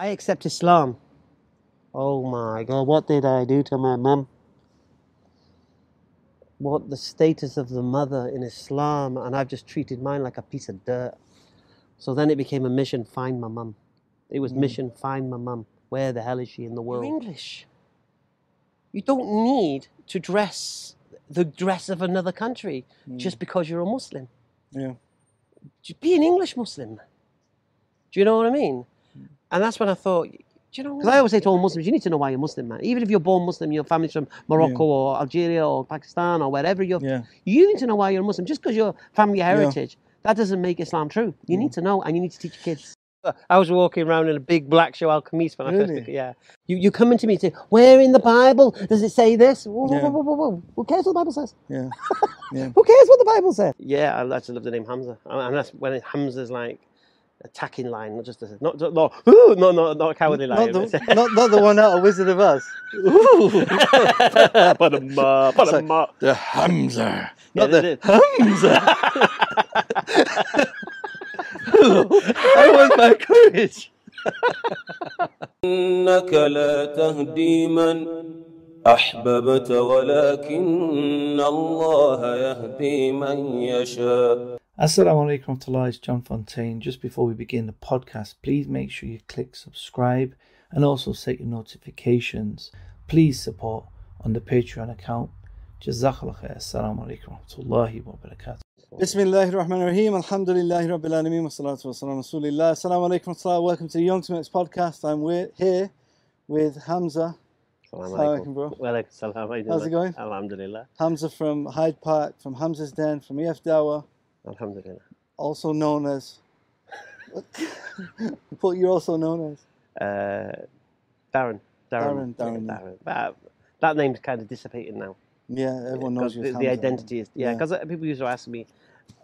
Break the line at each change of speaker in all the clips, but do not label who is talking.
I accept Islam. Oh my God, what did I do to my mum? What the status of the mother in Islam, and I've just treated mine like a piece of dirt. So then it became a mission find my mum. It was
Mm.
mission find my mum. Where the hell is she in the world? You're English. You don't need to dress the dress of another country just because you're a Muslim.
Yeah.
Be an English Muslim. Do you know what I mean? And that's when I thought, do you know? Because I always say to all Muslims, you need to know why you're Muslim, man. Even if you're born Muslim, your family's from Morocco or Algeria or Pakistan or wherever you're,
Yeah.
you need to know why you're a Muslim. Just because your family heritage, that doesn't make Islam true. You mm. need to know, and you need to teach your kids. I was walking around in a big black Shalwar Kameez when I first
Really?
took it. Yeah. You, you come into me and say, where in the Bible does it say this? Whoa, whoa,
Yeah.
whoa, whoa, whoa. Who cares what the Bible says?
Yeah. Yeah.
Who cares what the Bible says? Yeah, I actually love the name Hamza. And that's when Hamza's like attacking line, not just a, not not not, not, not, not a cowardly lion.
Not the, not, not the one out of Wizard of Oz.
Ooh, a ma, but ma.
The Hamza, not
yeah,
the Hamza. I was my courage.
إنك لا تهدي من أحببت ولكن الله يهدي من يشاء
Assalamu alaikum warahmatullahi, it's John Fontaine. Just before we begin the podcast, please make sure you click subscribe and also set your notifications. Please support on the Patreon account. Jazakallah khair. Assalamu alaikum warahmatullahi wabarakatuh.
Bismillahir Rahmanir Rahim. Alhamdulillahi Rabbil Alameen. Wassalatu wassalamu Rasulillah. Assalamu alaikum warahmatullahi. Welcome to the Young Smiths podcast. I'm with, here with Hamza.
Assalamu
Assalamu alaikum, bro.
Wa alaikum salam. How you doing,
How's it going?
Alhamdulillah.
Hamza from Hyde Park, from Hamza's Den, from EF Dawah,
Alhamdulillah.
also known as. what you're also known as?
Uh, Darren. Darren.
Darren, Darren, yeah.
Darren. That, that name's kind of dissipating now.
Yeah, everyone knows you.
the, the identity is yeah. Because people used to ask me,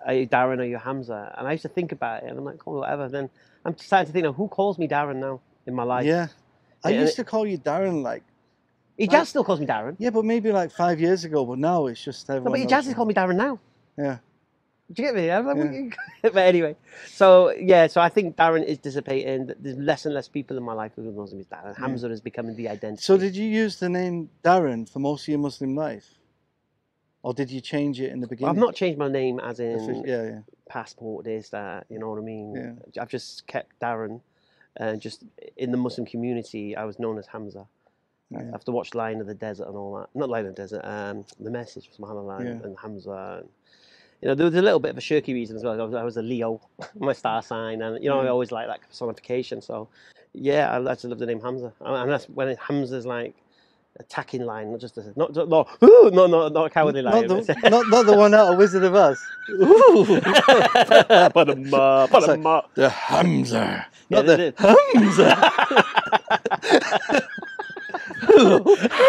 "Are you Darren or you Hamza?" And I used to think about it, and I'm like, "Oh, whatever." Then I'm starting to think, now, who calls me Darren now in my life?
Yeah. I
Yeah,
used
it-
to call you Darren like.
He Jazz still calls me Darren.
Yeah, but maybe like five years ago, but now it's just
No,
everyone.
but
knows
Jazz
you.
has called me Darren now.
Yeah.
Do you get me? Like, but anyway, so yeah, so I think Darren is dissipating. There's less and less people in my life who knows him as Darren. Hamza is becoming the identity.
So did you use the name Darren for most of your Muslim life? Or did you change it in the beginning?
I've not changed my name as in
Yeah, yeah.
passport, this, that, you know what I mean?
Yeah.
I've just kept Darren. And just in the Muslim community, I was known as Hamza.
Yeah.
After watched Lion of the Desert and all that. Not Lion of the Desert, um, The Message was Subhanallah and,
Yeah.
and Hamza. And, you know, there was a little bit of a shirky reason as well. I was, I was a Leo, my star sign, and you know, I
mm.
always like that personification. So, yeah, I actually love the name Hamza, and and that's when it, Hamza's like attacking line, not just a, not not no, ooh, no, no, not a cowardly lion.
Not the, not, not the one out of Wizard of Oz.
Ba-dum-ba, ba-dum-ba.
The Hamza.
Yeah,
Not
they
the. Hamza.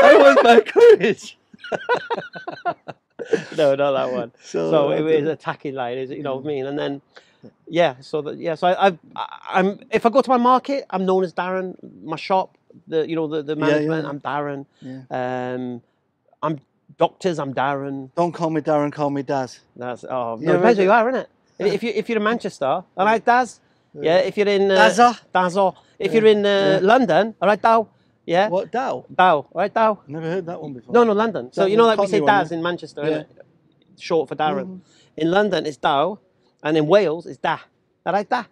I want my courage.
no, not that one.
So,
So, it
uh,
was attacking line, is it? you know what I mean? And then, yeah, so that yeah, so I, I, I'm if I go to my market, I'm known as Darren. My shop, the you know the, the
Yeah, yeah,
management,
yeah.
I'm Darren.
Yeah.
Um, I'm doctors, I'm Darren.
Don't call me Darren, call me Daz.
That's oh, no, depends where you are, innit? If if you if you're in Manchester, all right, Daz. Yeah, if you're in uh,
Dazza.
Dazza. If you're in uh. London, all right, Dow. Yeah,
What, Dow?
Dow, right? Dow.
Never heard that one before.
No, no, London. So you know, like we say Daz in Manchester,
Yeah.
short for Darren.
Mhm.
In London, it's Dow, and in Wales, it's Da. All right, Da.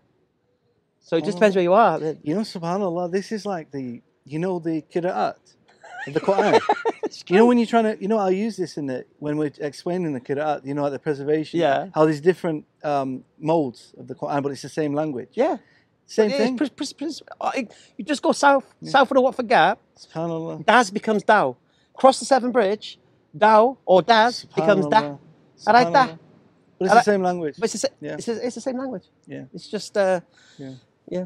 So it just depends
Oh.
where you are. The-
You know, subhanAllah, this is like the, you know, the Qira'at the Quran. you know, when you're trying to, you know, I'll use this in the, when we're explaining the Qira'at, you know, like the preservation.
Yeah.
How there's different um, modes of the Quran, but it's the same language.
Yeah.
Same
It
thing.
uh, You just go south, south of the Watford Gap,
SubhanAllah.
Daz becomes Dow. Cross the Severn Bridge, Dow or Daz becomes Da. Right, Da.
SubhanAllah. But it's the same language.
But it's the, sa-
Yeah.
it's, the, it's the same language.
Yeah.
It's just, uh,
Yeah.
yeah.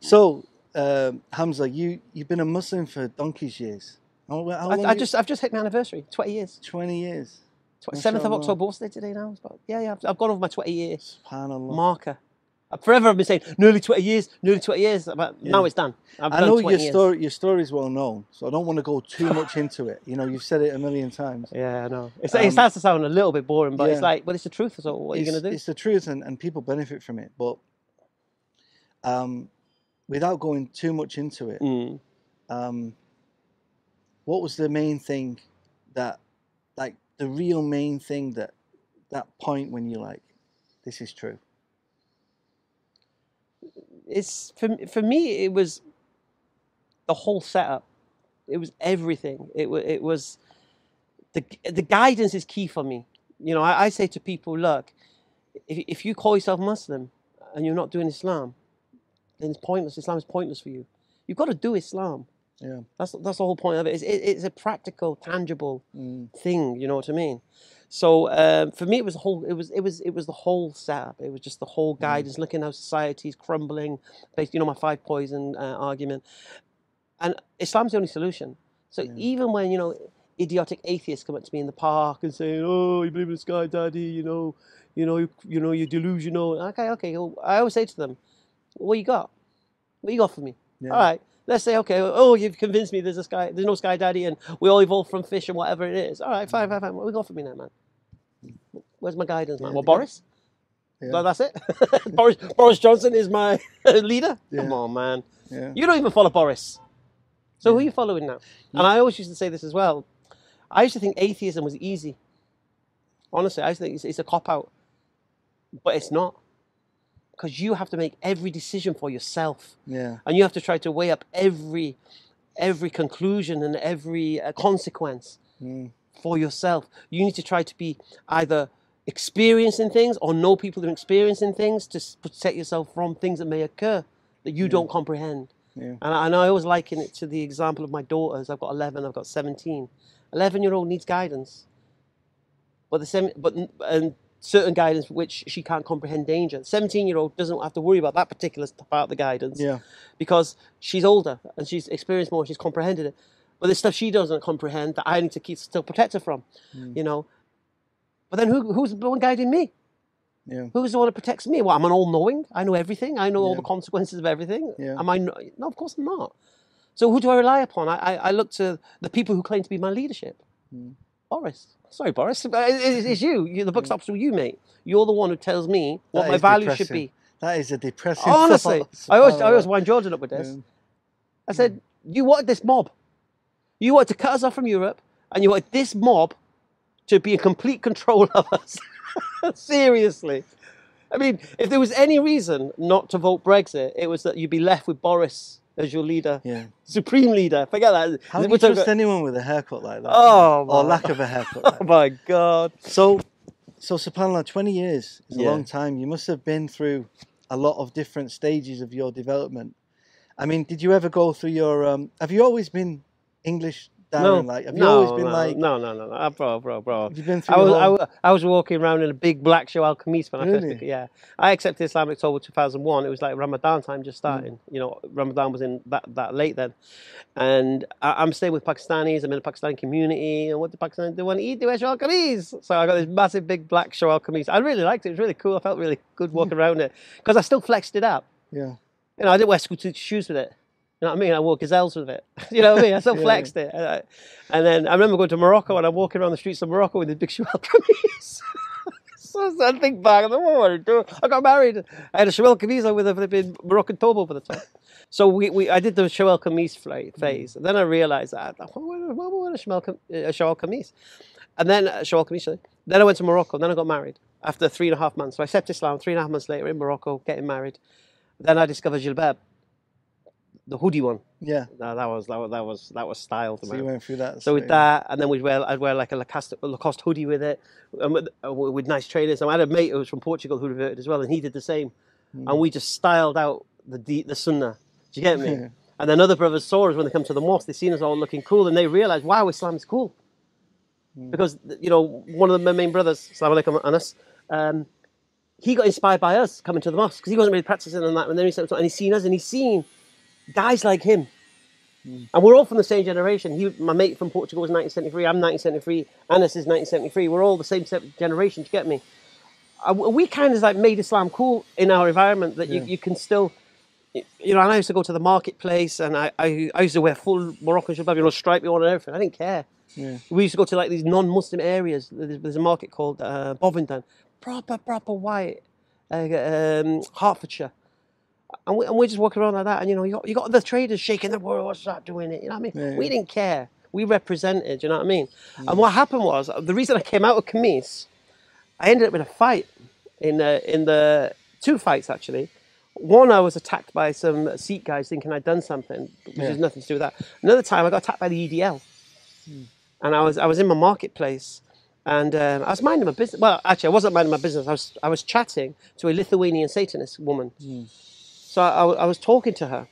So, um, Hamza, you, you've been a Muslim for donkey's years. How, how long
I, I just, I've just hit my anniversary, 20 years.
20 years.
Tw- 7th of October, what's the day today now? About, yeah, yeah, I've, I've gone over my 20 year
SubhanAllah.
marker. Forever I've been saying nearly 20 years, nearly 20 years, but now it's done. I've
I know
20
your
years.
story. Your story is well known, so I don't want to go too much into it. You know, you've said it a million times.
Yeah, I know. It's,
Um,
it starts to sound a little bit boring, but it's like, well, it's the truth. So what are you
it's,
going to do?
It's the truth, and, and people benefit from it. But um, without going too much into it,
Mm.
um, what was the main thing that, like, the real main thing that, that point when you're like, this is true?
It's for for me it was the whole setup. It was everything. It was it was the the guidance is key for me. You know i, I say to people look if, if you call yourself muslim and you're not doing islam then it's pointless. Islam is pointless for you. You've got to do islam.
Yeah.
that's that's the whole point of it. It's, it, it's a practical tangible
Mm.
thing you know what i mean so um, for me it was the whole it was it was it was the whole setup it was just the whole guidance looking how society is crumbling based you know my five poison uh, argument. And islam's the only solution. So
Yeah.
even when you know idiotic atheists come up to me in the park and saying oh you believe in the sky daddy you know you know you, you know you're delusional. Okay okay well, i always say to them what you got? What you got for me?
Yeah.
all right let's say okay oh you've convinced me there's a sky there's no sky daddy and we all evolved from fish and whatever it is. All right fine fine fine. What we got for me now man where's my guidance man?
Yeah,
well boris?
Yeah.
That's it. Boris boris johnson is my leader? Come on man.
Yeah.
you don't even follow boris. So who are you following now? And i always used to say this as well. I used to think atheism was easy. Honestly i used to think it's, it's a cop out. But it's not. Because you have to make every decision for yourself.
Yeah.
and you have to try to weigh up every every conclusion and every uh, consequence
Mm.
for yourself. You need to try to be either experiencing things or know people that are experiencing things to protect yourself from things that may occur that you don't comprehend
Yeah.
and, I, and I always liken it to the example of my daughters i've got 11 i've got 17 11 year old needs guidance but the same but and certain guidance which she can't comprehend danger 17 year old doesn't have to worry about that particular part of the guidance
Yeah.
because she's older and she's experienced more, she's comprehended it. But there's stuff she doesn't comprehend that I need to keep still protect her from,
Mm.
you know. But then who, who's the one guiding me?
Yeah.
Who's the one that protects me? Well, I'm an all-knowing. I know everything. I know all the consequences of everything.
Yeah.
Am I? No, no, of course I'm not. So who do I rely upon? I, I, I look to the people who claim to be my leadership.
Mm.
Boris. Sorry, Boris. But it- It's, you. you. The book stops with you, mate. You're the one who tells me what
That
my
value
values should be.
That is a depressing.
Honestly, I always, I always wind Jordan up with this.
Yeah.
I said, you wanted this mob. You wanted to cut us off from Europe, and you wanted this mob to be in complete control of us. Seriously. I mean, if there was any reason not to vote Brexit, it was that you'd be left with Boris as your leader,
Yeah.
supreme leader. Forget that.
How do you trust
about-
anyone with a haircut like that?
Oh,
or lack of a haircut. like
Oh my God.
So, so Subhanallah, 20 years is a
Yeah.
long time. You must have been through a lot of different stages of your development. I mean, did you ever go through your? Um, have you always been English, Darren?
No,
Like, have you
no,
always been
no,
like?
no, no, no, no, bro, bro, bro.
Have you been through?
I was, I,
whole-
I was walking around in a big black Shalwar Kameez when I first
Really?
yeah. I accepted Islam in October 2001. It was like Ramadan time
Mm.
just starting. You know, Ramadan was in that, that late then. And I, I'm staying with Pakistanis. I'm in a Pakistani community. And what do Pakistanis do? Want to eat? They wear Shalwar Kameez. So I got this massive big black Shalwar Kameez. I really liked it. It was really cool. I felt really good walking around it because I still flexed it up.
yeah.
You know, I didn't wear school shoes with it. You know what I mean? I wore gazelles with it. you know what I mean? I still
Yeah,
flexed it. And, I, and then I remember going to Morocco and I'm walking around the streets of Morocco with this big Shalwar kameez. so, I think back, I thought, what do I do? I got married. I had a kameez on with a flipping Moroccan tobe over the top. So we, we I did the Shalwar kameez fla- phase. And then I realized that, I would a a Shalwar kameez? And then, uh, Shalwar kameez. Then I went to Morocco. Then I got married after three and a half months. So I accepted Islam three and a half months later in Morocco, getting married. Then I discovered Jilbab, the hoodie one.
Yeah.
No, that was that was that was that was style
So you went through that.
So with that, and then we'd wear I'd wear like a Lacoste, Lacoste hoodie with it, and with, uh, with nice trainers. And I had a mate who was from Portugal who reverted as well, and he did the same.
Hmm.
And we just styled out the the, the sunnah. Do you get me? and then other brothers saw us when they come to the mosque. They seen us all looking cool, and they realized, wow, Islam is cool.
Hmm.
Because you know, one of the my main brothers, Salaam alaikum Anas, um, he got inspired by us coming to the mosque because he wasn't really practicing on that. And then he started, and he's seen us, and he's seen guys like him. And we're all from the same generation. He, my mate from Portugal was 1973. I'm 1973. Anas is 1973. We're all the same generation. Do you get me? We kind of like made Islam cool in our environment that you,
Yeah.
you can still, you know. And I used to go to the marketplace and I, I, I used to wear full Moroccan shabab, you know, stripy one and everything. I didn't care.
Yeah.
We used to go to like these non-Muslim areas. There's, there's a market called uh, Bovingdon, proper, proper white, uh, um, Hertfordshire. And, we, and we're just walking around like that. And, you know, you got, you got the traders shaking their world, what's that doing it? You know what I mean?
Yeah,
We didn't care. We represented, you know what I mean? And mm. what happened was, uh, the reason I came out of Camise, I ended up in a fight, in the, in the two fights actually. One, I was attacked by some Sikh guys thinking I'd done something, which
Yeah.
has nothing to do with that. Another time, I got attacked by the EDL hmm. and I was I was in my marketplace, and um, I was minding my business. Well, actually, I wasn't minding my business. I was I was chatting to a Lithuanian Satanist woman. Hmm. So I, I, was talking to her,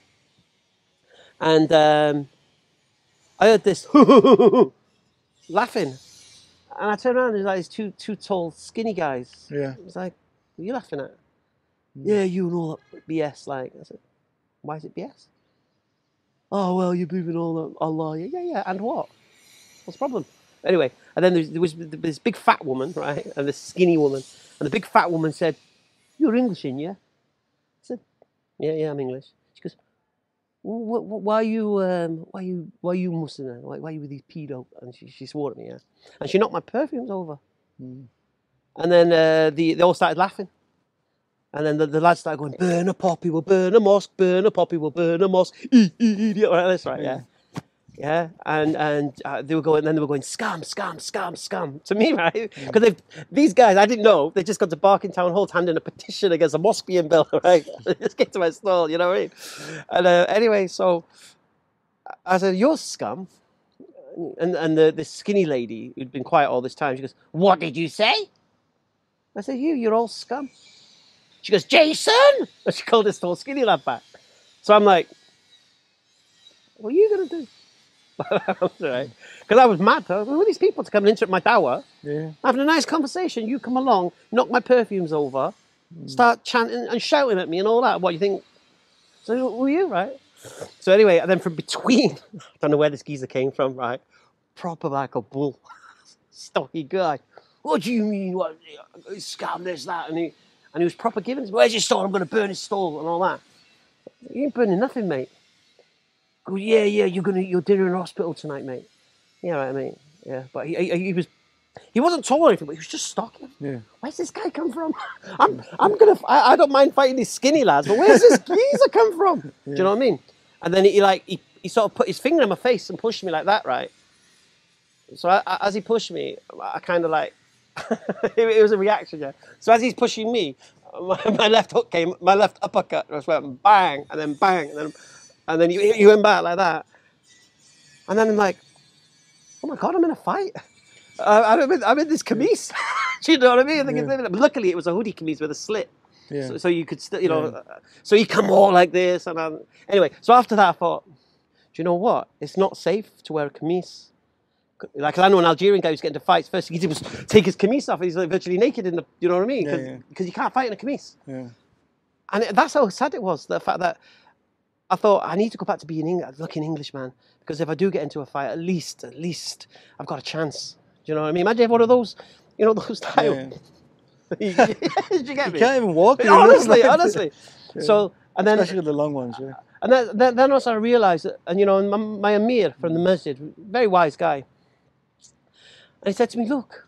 and um, I heard this laughing, and I turned around and there's like these two two tall skinny guys.
Yeah.
It was like, "What are you laughing at?" Yeah, you and all that BS. Like I said, why is it BS? Oh well, you're moving all that Allah. Yeah, yeah, yeah. And what? What's the problem? Anyway, and then there was this big fat woman, right, and this skinny woman, and the big fat woman said, "You're English, in yeah?" "Yeah, yeah, I'm English." She goes, "Wh- wh- "Why are you, um, why are you, why are you Muslim? then? Why, why are you with these pedo?" And she, she swore at me, yeah, and she knocked my perfumes over. And then uh, the, they all started laughing. And then the, the lads started going, burn a poppy, we'll burn a mosque, burn a poppy, we'll burn a mosque, e- e- idiot. Right, that's right, yeah. Yeah, and and uh, they were going, then they were going, scam, scam, scam, scam to me, right? Because they've these guys, I didn't know, they just got to Barking Town Hall handing a petition against a mosque being built, right? just get to my stall, you know what I mean? And uh, anyway, so I said, you're scum. And and the, the skinny lady who'd been quiet all this time, she goes, what did you say? I said, you, you're all scum. She goes, Jason! And she called this tall skinny lad back. So I'm like, what are you going to do? right? Because I was mad. I was, Who are these people to come and interrupt my dawah?
Yeah.
Having a nice conversation. You come along, knock my perfumes over, mm. start chanting and shouting at me and all that. What do you think? So who are you, right? So anyway, and then from between, I don't know where this geezer came from, right? Proper like a bull, stocky guy. What do you mean? What uh, scam this that? And he and he was proper giving. Where's your stall? I'm going to burn his stall and all that. You ain't burning nothing, mate. Go, yeah, yeah. You're gonna you're dinner in hospital tonight, mate. Yeah, right, mean, Yeah, but he, he, he was he wasn't tall or anything, but he was just stocky.
Yeah.
Where's this guy come from? I'm, I'm gonna, I, I don't mind fighting these skinny lads, but where's this geezer come from? Do you know what I mean? And then he like, he, he sort of put his finger in my face and pushed me like that, right? So I, I- as he pushed me, I kind of like, it, it was a reaction, yeah. So as he's pushing me, my, my left hook came, my left uppercut just went bang, and then bang, and then, and then you, he went back like that. And then I'm like, oh my God, I'm in a fight. Uh, I'm, in, I'm in this camise. Do you know what I mean? I think it's- but luckily, it was a hoodie camise with a slit.
Yeah.
So, so you could still, you know, uh, so you come all like this. And um, anyway, so after that, I thought, do you know what? It's not safe to wear a camise. Like I know an Algerian guy who's getting into fights. First thing he did was take his camise off. and He's like virtually naked in the, you know what I mean?
Yeah,
Because
yeah.
you can't fight in a camise.
Yeah.
And that's how sad it was. The fact that I thought I need to go back to being English, looking English, man. Because if I do get into a fight, at least, at least I've got a chance. Do you know what I mean? Imagine if one of mm. those, you know, those style.
Yeah.
Did you get me?
You can't even walk.
honestly, honestly. So and then
Especially the long ones, yeah.
Uh, and then, then, then also I realised that, and you know, my, my Amir from the mm. masjid, very wise guy, and he said to me, "Look,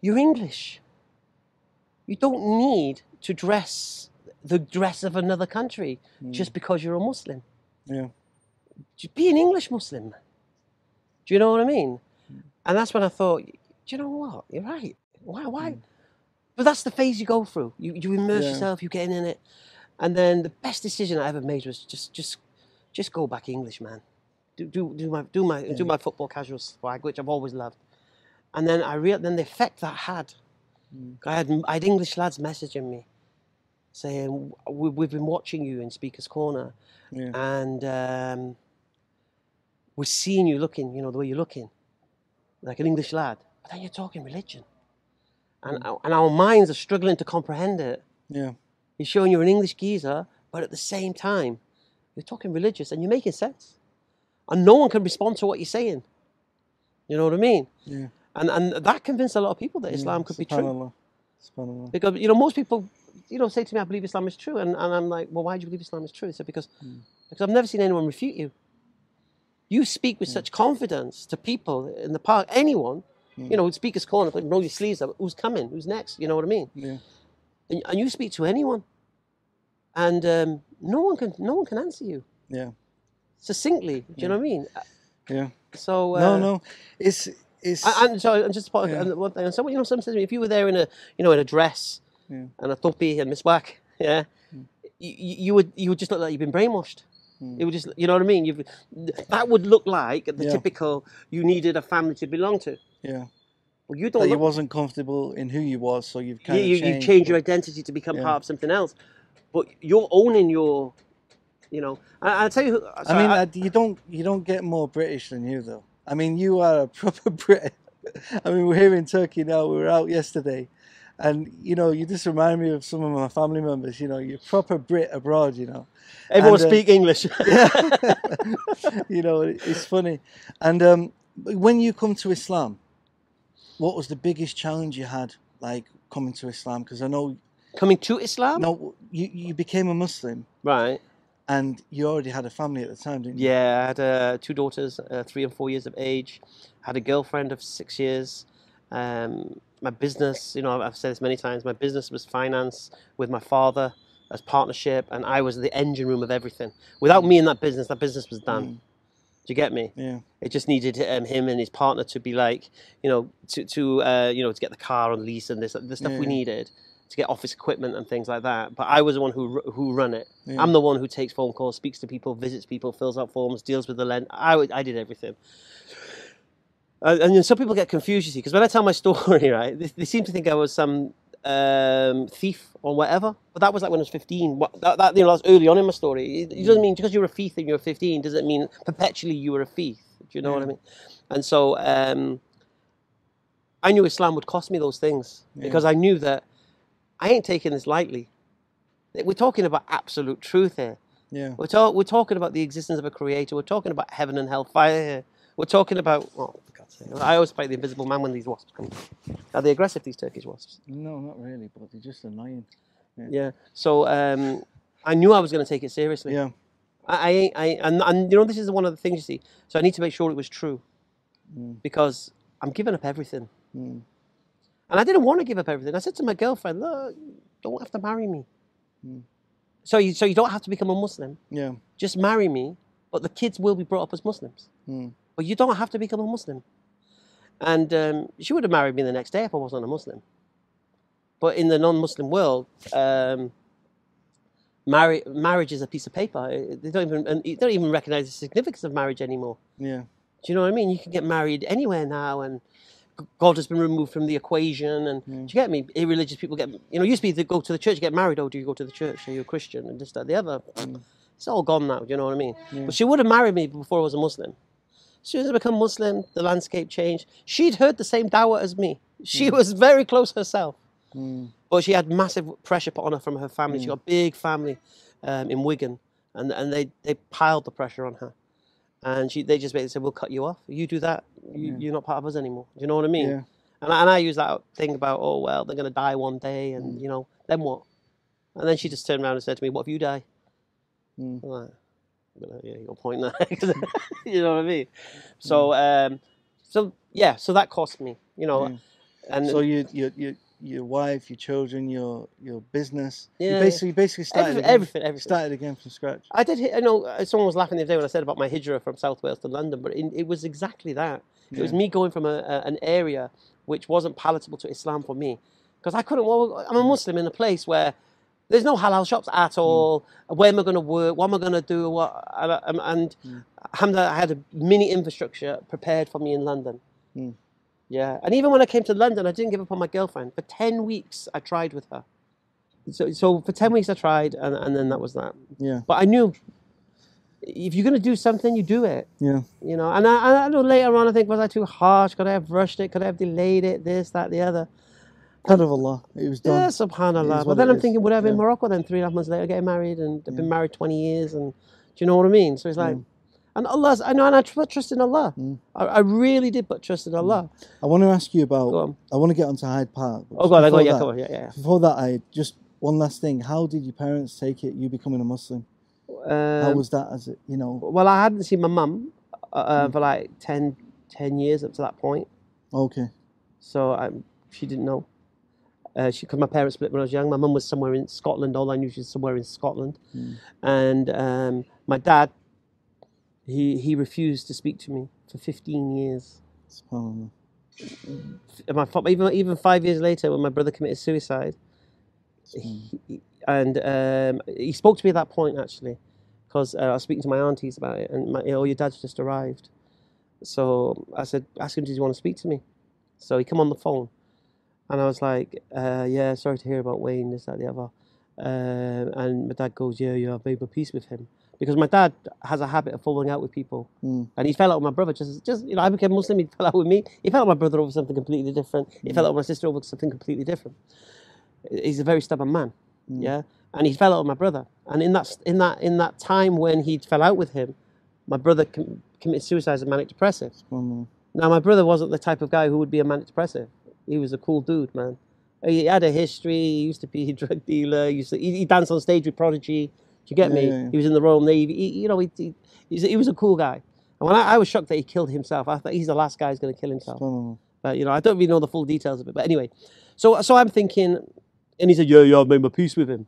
you're English. You don't need to dress the dress of another country hmm. just because you're a Muslim.
Yeah.
Be an English Muslim. Do you know what I mean? Hmm. And that's when I thought, do you know what? You're right. Why? Why? Hmm. But that's the phase you go through. You, you immerse
Yeah.
yourself. You get in it, and then the best decision I ever made was just, just, just go back English, man. Do, do, do my, do my, do my football casual swag, which I've always loved. And then I real, then the effect that had. I had, I had English lads messaging me, saying, "We- "We've been watching you in Speaker's Corner,
Yeah.
and um, we're seeing you looking, you know, the way you're looking, like an English lad. But then you're talking religion, and our- and our minds are struggling to comprehend it.
Yeah.
You're showing you're an English geezer, but at the same time, you're talking religious, and you're making sense, and no one can respond to what you're saying. You know what I mean?
Yeah.
And and that convinced a lot of people that Islam could be true.
Subhanallah. Subhanallah.
Because you know most people, you know, say to me, "I believe Islam is true," and, and I'm like, "Well, why do you believe Islam is true?" He said, "Because because I've never seen anyone refute you. You speak with such confidence to people in the park, anyone, you know, speaker's corner, like, roll your sleeves up. Who's coming? Who's next? You know what I mean?
Yeah.
And, and you speak to anyone, and um, no one can no one can answer you
Yeah.
succinctly. Do you know what I mean?
Yeah.
So uh,
No, no. It's it's
And, and so, and just to,
Yeah.
and one thing, and so you know, someone says to me, if you were there in a, you know, in a dress
Yeah.
and a topi and Miss miswak, yeah, hmm. you, you would you would just look like you've been brainwashed. Hmm. It would just, you know what I mean? You've, that would look like the
Yeah.
typical you needed a family to belong to.
yeah.
Well, you don't.
That you wasn't comfortable in who you was, so you've
you,
kind of
you,
changed.
you change your identity to become
Yeah.
part of something else, but you're owning your, you know. I, I'll tell you. Who,
I
so
mean, I, uh, you don't you don't get more British than you though. I mean, you are a proper Brit. I mean, we're here in Turkey now. We were out yesterday, and you know, you just remind me of some of my family members. You know, you're proper Brit abroad. You know,
everyone
and, uh,
speak English.
you know, it's funny. And um, when you come to Islam, what was the biggest challenge you had, like coming to Islam? Because I know,
Coming to Islam,
no, you you became a Muslim,
right?
and you already had a family at the time, didn't you?
Yeah, I had uh, two daughters, uh, three and four years of age. Had a girlfriend of six years. Um, my business, you know, I've- said this many times. My business was finance with my father as partnership, and I was the engine room of everything. Without me in that business, that business was done.
Mm.
Do you get me?
Yeah.
It just needed um, him and his partner to be like, you know, to to uh, you know to get the car on lease and this the stuff we needed to get office equipment and things like that. But I was the one who who run it.
Yeah.
I'm the one who takes phone calls, speaks to people, visits people, fills out forms, deals with the lend. I I did everything. Uh, and then some people get confused, you see, because when I tell my story, right, they, they seem to think I was some um, thief or whatever. But that was like when I was 15. What, that, that, you know, that's early on in my story. It, it doesn't mean because you're a thief and you're 15 doesn't mean perpetually you were a thief. Do you know what I mean? And so um, I knew Islam would cost me those things
Yeah.
because I knew that I ain't taking this lightly. We're talking about absolute truth here.
Yeah.
We're, we're talking about the existence of a creator. We're talking about heaven and hellfire here. We're talking about. Sake. I always fight the invisible man when these wasps come. Are they aggressive, these Turkish wasps?
No, not really, but they're just annoying.
Yeah. So um, I knew I was going to take it seriously.
Yeah.
I, I, I, and, and you know, this is one of the things you see. So I need to make sure it was true
Mm.
because I'm giving up everything.
Mm.
And I didn't want to give up everything. I said to my girlfriend, look, don't have to marry me.
Mm.
So, you, so you don't have to become a Muslim.
Yeah.
Just marry me, but the kids will be brought up as Muslims.
Mm.
But you don't have to become a Muslim. And um, she would have married me the next day if I wasn't a Muslim. But in the non-Muslim world, um, marri- marriage is a piece of paper. They don't even you don't even recognize the significance of marriage anymore.
Yeah.
Do you know what I mean? You can get married anywhere now, and God has been removed from the equation. And do you get me? Irreligious people get, you know, used to be to go to the church, get married. Oh, do you go to the church? Are you a Christian? And this, that, the other. It's all gone now. Do you know what I mean? But she would have married me before I was a Muslim. As soon as I become Muslim, the landscape changed. She'd heard the same dawah as me. She was very close herself.
Mm.
But she had massive pressure put on her from her family. She got a big family um, in Wigan, and, and they, they piled the pressure on her. And she, they just basically said, "We'll cut you off. You do that, you, you're not part of us anymore." Do you know what I mean?
Yeah.
And I, and I use that thing about, "Oh well, they're gonna die one day,
Mm.
and you know, then what?" And then she just turned around and said to me, "What if you die?"
Mm.
Like, "Well, yeah, you a point there. you know what I mean? So, um, so yeah, so that cost me, you know,
Yeah.
and
So you, your, your, your wife, your children, your, your business.
Yeah,
You
yeah.
basically, basically started
everything,
again,
everything, everything.
started again from scratch.
I did. I know uh, someone was laughing the other day when I said about my hijrah from South Wales to London, but it, it was exactly that. It was me going from a, a, an area which wasn't palatable to Islam for me, because I couldn't. Well, I'm a Muslim in a place where there's no halal shops at all. Where am I going to work? What am I going to do? What and, I- um, and alhamdulillah, I had a mini infrastructure prepared for me in London.
Hmm.
Yeah, and even when I came to London, I didn't give up on my girlfriend. For ten weeks, I tried with her. So, so for ten weeks, I tried, and, and then that was that.
Yeah.
But I knew if you're going to do something, you do it.
Yeah.
You know, and I, I know later on, I think, was I too harsh? Could I have rushed it? Could I have delayed it? This, that, the other.
Out of Allah. It was done.
Yeah, subhanAllah. But then I'm
is.
thinking, would I have in
Yeah.
Morocco then three and a half months later getting married? And I've been married 20 years. And do you know what I mean? So it's like, and Allah's, I know, and I trust in Allah.
Mm.
I, I really did put trust in Allah.
I want to ask you about. I want to get onto Hyde Park.
Oh, God, I go, yeah,
that-
come on, yeah, yeah.
Before that, I just one last thing. How did your parents take it? You becoming a Muslim? How
Um,
was that? As it, you know?
well, I hadn't seen my mum uh,
Mm.
uh, for like 10, 10 years up to that point.
Okay.
So I, she didn't know. Uh, she, cause my parents split when I was young. My mum was somewhere in Scotland. All I knew she was somewhere in Scotland. And um, my dad, he he refused to speak to me for 15 years. My even even five years later, when my brother committed suicide, he, he- and um, he spoke to me at that point actually, because uh, I was speaking to my aunties about it, and my, oh, your dad's just arrived. So I said, ask him, does he want to speak to me? So he come on the phone, and I was like, uh, yeah, sorry to hear about Wayne, this, that, the other. Um, and my dad goes, yeah, yeah, I've made my peace with him. Because my dad has a habit of falling out with people.
Mm.
And he fell out with my brother. Just, just you know, I became Muslim, he fell out with me. He fell out with my brother over something completely different. He fell out with my sister over something completely different. He's a very stubborn man, yeah. And he fell out with my brother. And in that, in that, in that time when he fell out with him, my brother com- committed suicide as a manic depressive.
SubhanAllah.
Now, my brother wasn't the type of guy who would be a manic depressive. He was a cool dude, man. He had a history. He used to be a drug dealer. He, used to, he, he danced on stage with Prodigy. Do you get me?
Yeah, yeah.
He was in the Royal Navy. He, you know, he, he, he was a cool guy. And when I, I was shocked that he killed himself, I thought he's the last guy who's going to kill himself. But you know, I don't really know the full details of it. But anyway, so so I'm thinking, and he said, "Yeah, yeah, I've made my peace with him."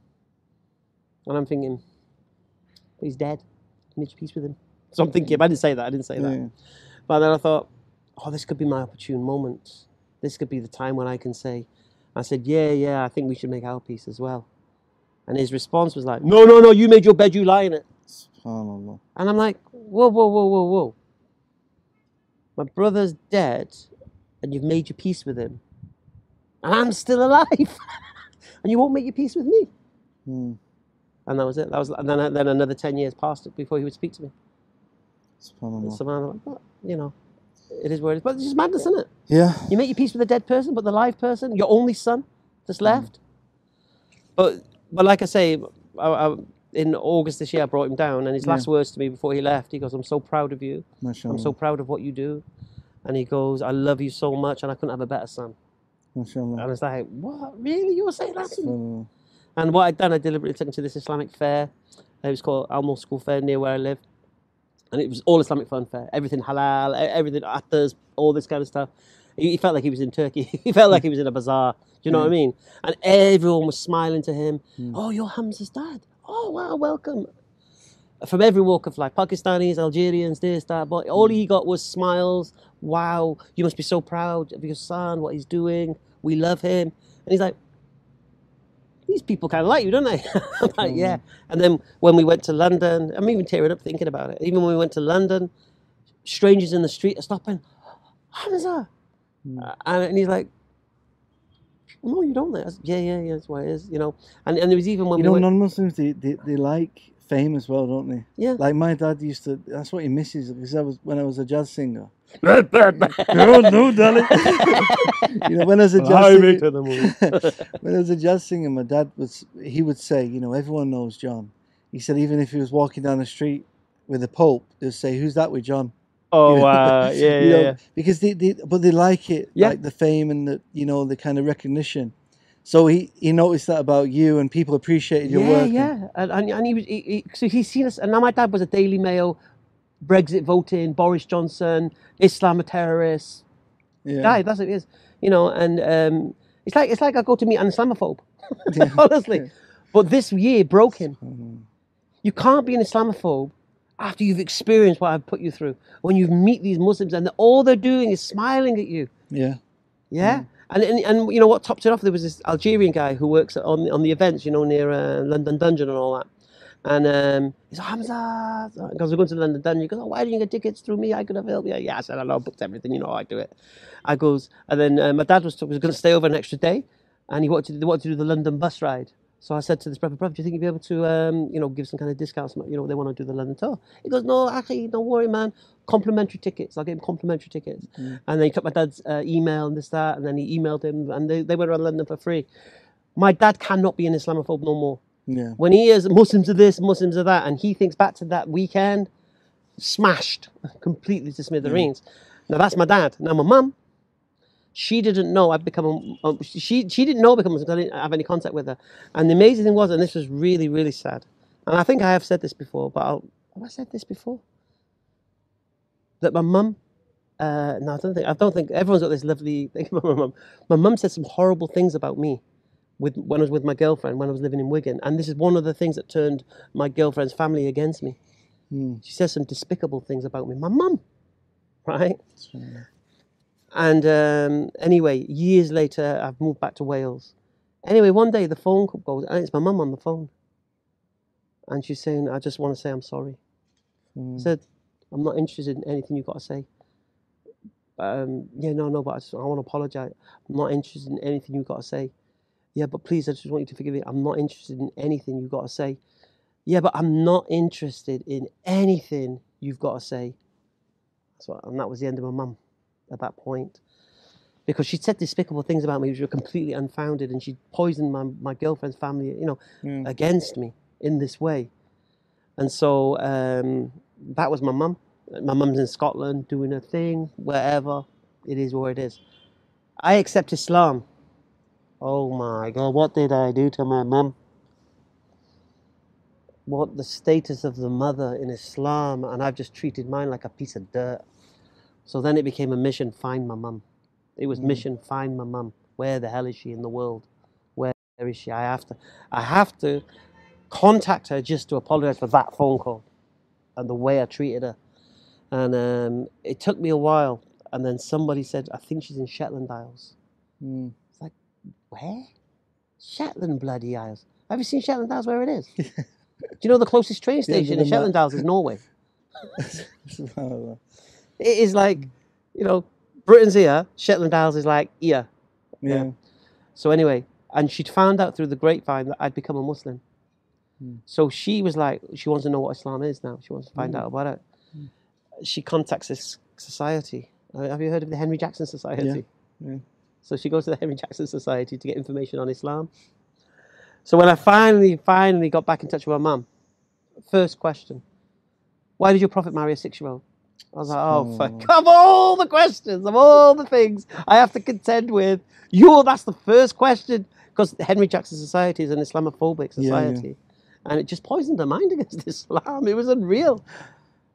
And I'm thinking, he's dead. I made your peace with him. So I'm thinking, I didn't say that. I didn't say that.
Yeah.
But then I thought, oh, this could be my opportune moment. This could be the time when I can say, I said, yeah, yeah, I think we should make our peace as well. And his response was like, no, no, no, you made your bed, you lie in it.
SubhanAllah.
And I'm like, whoa, whoa, whoa, whoa, whoa. My brother's dead, and you've made your peace with him. And I'm still alive. and you won't make your peace with me.
Mm.
And that was it. That was, and then, then another 10 years passed before he would speak to me.
SubhanAllah.
So I'm like, "Well, you know, it is what it is. But it's just madness, isn't it?
Yeah.
You make your peace with a dead person, but the live person, your only son, that's mm. left. But but like I say, I, I, in August this year, I brought him down, and his last words to me before he left, he goes, "I'm so proud of you. I'm so proud of what you do." And he goes, "I love you so much, and I couldn't have a better son."
MashaAllah.
And it's like, "What? Really? You were saying that to me?" And what I'd done, I deliberately took him to this Islamic fair. It was called Almo School Fair near where I live. And it was all Islamic fun fair. Everything halal, everything attars, all this kind of stuff. He, he felt like he was in Turkey. he felt like he was in a bazaar. Do you know what I mm. mean? And everyone was smiling to him. Mm. Oh, you're Hamza's dad. Oh, wow, welcome. From every walk of life Pakistanis, Algerians, this, that. But all mm. he got was smiles. Wow, you must be so proud of your son, what he's doing. We love him. And he's like, these people kind of like you, don't they? Like, yeah. And then when we went to London, I'm even tearing up thinking about it. Even when we went to London, strangers in the street are stopping, Hamza. Uh, and, and he's like, no, you don't. Said, yeah, yeah, yeah, that's what it is, you know. And, and there was even when
You
we
know,
went,
non-Muslims they, they they like fame as well, don't they?
Yeah.
Like my dad used to. That's what he misses because I was when I was a jazz singer.
no,
no, no, darling. you know, when I was a jazz singer, when I was a jazz singer, my dad was he would say, you know, everyone knows John. He said even if he was walking down the street with the Pope, they'd say, "Who's that with John?"
Oh,
You know?
wow. Yeah,
You
yeah,
know,
yeah.
Because they, they, but they like it,
Yeah.
like the fame and the, you know, the kind of recognition. So he, he noticed that about you, and people appreciated your
yeah,
work. and-
yeah. And, and, and he was, he, he, so he's seen us, and now my dad was a Daily Mail, Brexit voting, Boris Johnson, Islam a terrorist.
yeah.
guy. That's what it is, you know. And um, it's like it's like I go to meet an Islamophobe, honestly. But this year broke him. You can't be an Islamophobe after you've experienced what I've put you through. When you meet these Muslims and all they're doing is smiling at you,
yeah.
yeah. And, and and you know what topped it off? There was this Algerian guy who works on on the events, you know, near uh, London Dungeon and all that. And um, he's like, Hamza, because we're going to London Dungeon. He goes, oh, why didn't you get tickets through me? I could have helped you. Yeah, I said, I know, booked everything. You know, I do it. I goes, and then uh, my dad was, was going to stay over an extra day, and he wanted to, wanted to do the London bus ride. So I said to this brother, brother, do you think you'd be able to, um, you know, give some kind of discounts? You know, they want to do the London tour. He goes, no, actually, don't worry, man. Complimentary tickets. I'll give him complimentary tickets. And then he took my dad's uh, email and this, that, and then he emailed him, and they, they went around London for free. My dad cannot be an Islamophobe no more.
Yeah.
When he is Muslims are this, Muslims are that, and he thinks back to that weekend, smashed completely to smithereens. Now that's my dad. Now my mum, she didn't know I'd become a, she she didn't know I'd become a Muslim. I didn't have any contact with her. And the amazing thing was, and this was really really sad, and I think I have said this before, but I'll, have I said this before? That my mum. Uh, no, I don't think. I don't think everyone's got this lovely thing about my mum. My mum said some horrible things about me, with when I was with my girlfriend when I was living in Wigan, and this is one of the things that turned my girlfriend's family against me.
Mm.
She says some despicable things about me. My mum, right. And um, anyway, years later, I've moved back to Wales. Anyway, one day the phone call goes, and it's my mum on the phone. And she's saying, I just want to say I'm sorry. I
Mm.
said, I'm not interested in anything you've got to say. Um, yeah, no, no, but I, just, I want to apologize. I'm not interested in anything you've got to say. Yeah, but please, I just want you to forgive me. I'm not interested in anything you've got to say. Yeah, but I'm not interested in anything you've got to say. That's what, and that was the end of my mum at that point. Because she said despicable things about me which were completely unfounded and she poisoned my, my girlfriend's family, you know,
Mm.
against me in this way. And so um, that was my mum. My mum's in Scotland doing her thing, wherever. It is where it is. I accept Islam. Oh my God, what did I do to my mum? What the status of the mother in Islam, and I've just treated mine like a piece of dirt. So then it became a mission find my mum. It was
Mm.
mission find my mum. Where the hell is she in the world? Where is she? I have to, I have to contact her just to apologize for that phone call and the way I treated her. And um, it took me a while. And then somebody said, I think she's in Shetland Isles.
Mm.
It's like, where? Shetland bloody Isles. Have you seen Shetland Isles where it is? Do you know the closest train station
the
in Shetland. Isles is Norway? It is like, you know, Britain's here, Shetland Isles is like here.
yeah.
So anyway, and she'd found out through the grapevine that I'd become a Muslim.
Hmm.
So she was like, she wants to know what Islam is now. She wants to find
Mm.
out about it. She contacts this society. Uh, Have you heard of the Henry Jackson Society?
yeah.
So she goes to the Henry Jackson Society to get information on Islam. So when I finally, finally got back in touch with my mum, first question, why did your prophet marry a six-year-old? I was like, oh, fuck. Of all the questions, of all the things I have to contend with, you, that's the first question. Because Henry Jackson Society is an Islamophobic
Yeah, yeah.
society. And it just poisoned her mind against Islam. It was unreal.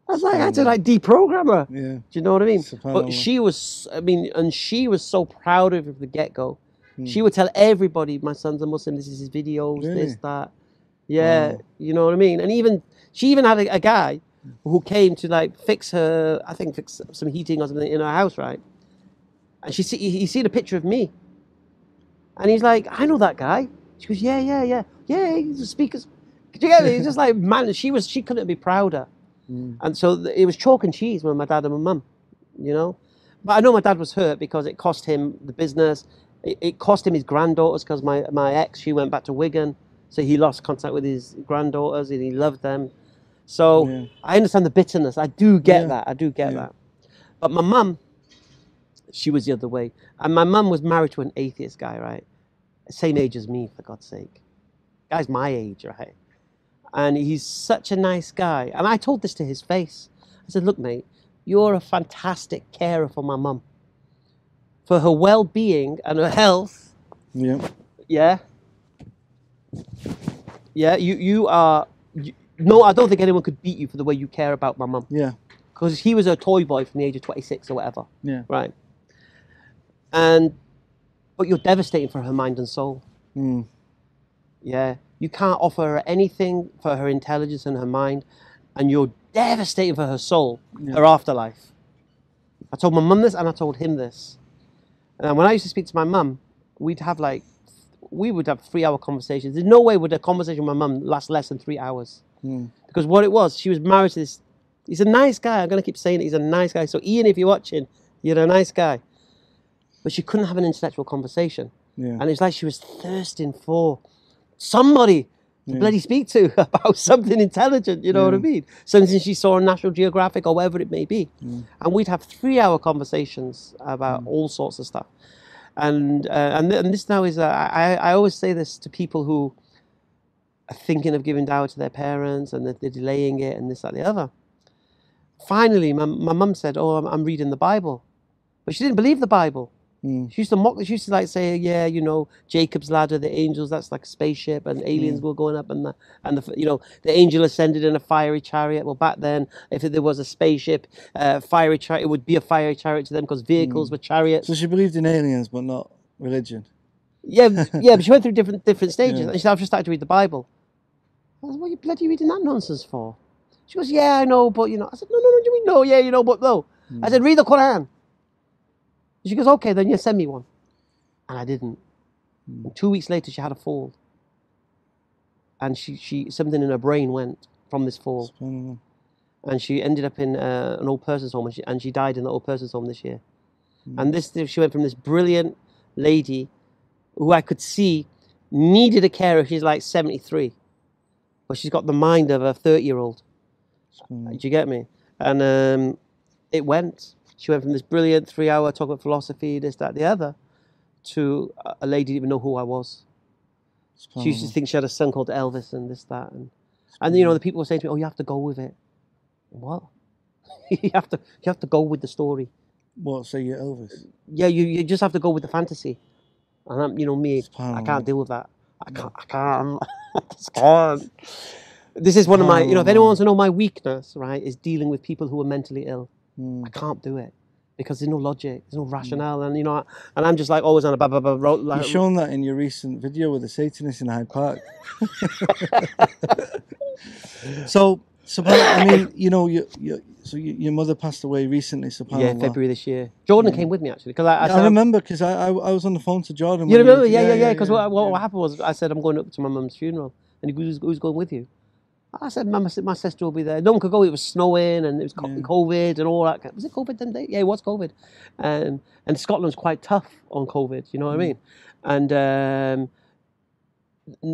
I was like, I had to like deprogram her.
Yeah.
Do you know what I mean? But she was, I mean, and she was so proud of it from the get go.
Hmm.
She would tell everybody, my son's a Muslim, this is his videos, this, that. Yeah,
Wow.
you know what I mean? And even, she even had a, a guy who came to like fix her, I think fix some heating or something in her house, right? And she see, he, he seen a picture of me. And he's like, I know that guy. She goes, yeah, yeah, yeah. Yeah, he's a speaker. Do you get me? He's just like, man, she was, she couldn't be prouder.
Mm.
And so it was chalk and cheese with my dad and my mum, you know. But I know my dad was hurt because it cost him the business. It, it cost him his granddaughters because my, my ex, she went back to Wigan. So he lost contact with his granddaughters and he loved them. So
Yeah.
I understand the bitterness. I do get
Yeah.
that. I do get
Yeah.
that. But my mum, she was the other way. And my mum was married to an atheist guy, right? Same age as me, for God's sake. Guy's my age, right? And he's such a nice guy. And I told this to his face. I said, Look, mate, you're a fantastic carer for my mum. For her well being and her health,
Yeah.
yeah. Yeah, you, you are. No, I don't think anyone could beat you for the way you care about my mum.
Yeah.
Because he was a toy boy from the age of 26 or whatever.
Yeah.
Right. And, but you're devastating for her mind and soul.
Mm.
Yeah. You can't offer her anything for her intelligence and her mind, and you're devastating for her soul,
Yeah.
her afterlife. I told my mum this and I told him this. And when I used to speak to my mum, we'd have like, we would have three hour conversations. There's no way would a conversation with my mum last less than three hours.
Mm.
Because what it was, she was married to this, he's a nice guy. I'm going to keep saying it, he's a nice guy. So, Ian, if you're watching, you're a nice guy. But she couldn't have an intellectual conversation.
Yeah.
And it's like she was thirsting for somebody to
Yeah.
bloody speak to about something intelligent, you know what I mean? Something she saw on National Geographic or whatever it may be. And we'd have three hour conversations about all sorts of stuff. And, uh, and, th- and this now is, uh, I, I always say this to people who are thinking of giving dawah to their parents and that they're delaying it and this, that, the other. Finally, my, my mum said, Oh, I'm, I'm reading the Bible. But she didn't believe the Bible.
Mm.
She used to mock. She used to like say, "Yeah, you know, Jacob's ladder, the angels. That's like a spaceship, and aliens were going up, and the and the you know the angel ascended in a fiery chariot. Well, back then, if there was a spaceship, uh, fiery chariot, it would be a fiery chariot to them because vehicles were chariots.
So she believed in aliens, but not religion.
Yeah, yeah, but she went through different different stages,
Yeah.
and she said, "I've just started to read the Bible." I said, "What are you bloody reading that nonsense for?" She goes, "Yeah, I know, but you know." I said, "No, no, no, you mean no? Yeah, you know, but no." I said, "Read the Quran." She goes, "Okay, then you send me one," and I didn't. And two weeks later, she had a fall, and she she something in her brain went from this fall, and she ended up in uh, an old person's home, and she and she died in the old person's home this year. And this she went from this brilliant lady who I could see needed a carer. She's like 73, but she's got the mind of a 30 year old.
SubhanAllah.
Do you get me? And um, it went. She went from this brilliant three hour talk about philosophy, this, that, the other, to a- a lady didn't even know who I was. She used to think she had a son called Elvis and this, that. And, and you know, the people were saying to me, oh, you have to go with it. What? you, have to, you have to go with the story.
What So you're Elvis?
yeah, you, you just have to go with the fantasy. And I'm, you know, me, I can't deal with that. I can't, I can't, I just can't. This is one of my, you know, if anyone wants to know my weakness, right, is dealing with people who are mentally ill.
Mm.
I can't do it because there's no logic, there's no rationale, and you know, and I'm just like always on a blah blah blah. Like,
You've shown that in your recent video with the Satanist in Hyde Park. so, subhanAllah, I mean, you know, you, you, so you, your mother passed away recently, subhanAllah.
yeah, February this year. Jordan came with me actually because I, I,
I, remember because I, I I was on the phone to Jordan.
You remember? Yeah, yeah, yeah. Because
yeah,
what, what, what happened was I said I'm going up to my mum's funeral, and he goes, "Who's going with you?" I said, "My, my sister will be there." No one could go. It was snowing, and it was co-
Yeah.
COVID and all that. Was it COVID then? Yeah, it was COVID. Um, and Scotland's quite tough on COVID. You know
Mm.
what I mean? And um,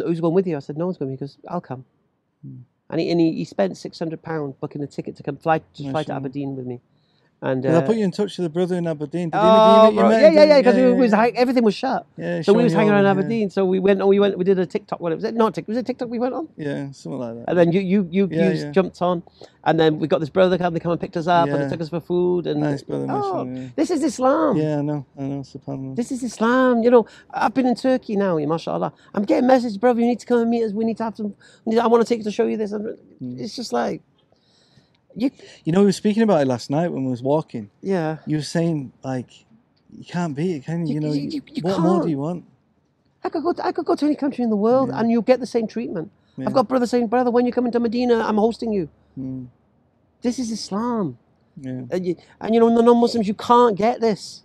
who's going with you? I said, "No one's going with me because I'll come."
Mm.
And he and he, he spent six hundred pound booking a ticket to come fly to fly to Aberdeen with me. And
'Cause I
uh,
put you in touch with the brother in Aberdeen. Did
Oh,
you, you
bro,
met
yeah, yeah, yeah, because was like, everything was shut.
yeah,
So we was hanging around
yeah.
Aberdeen. So we went. Oh, we went. We did a TikTok. What it was it? Not TikTok. Was it TikTok? We went on,
Yeah, something like that.
and then you you you,
Yeah,
you
yeah.
jumped on, and then we got this brother come. They come and picked us up, and they took us for food. And
Nice brother,
oh,
yeah.
this is Islam.
Yeah, I know, I know, subhanAllah.
This is Islam. You know, I've been in Turkey now. Mashallah. I'm getting messages, brother. You need to come and meet us. We need to have some. I want to take you to show you this.
Hmm.
It's just like, you,
You know, we were speaking about it last night when we was walking.
yeah.
You were saying like, you can't beat it, can you?
You-
You know,
you-
you-
you-
what more
can't.
do you want?
I could go. To, I could go to any country in the world, and you'll get the same treatment.
Yeah.
I've got brother saying, brother, when you come into Medina, I'm hosting you.
Mm,
This is Islam.
yeah,
And you, and you know, in the non-Muslims, you can't get this.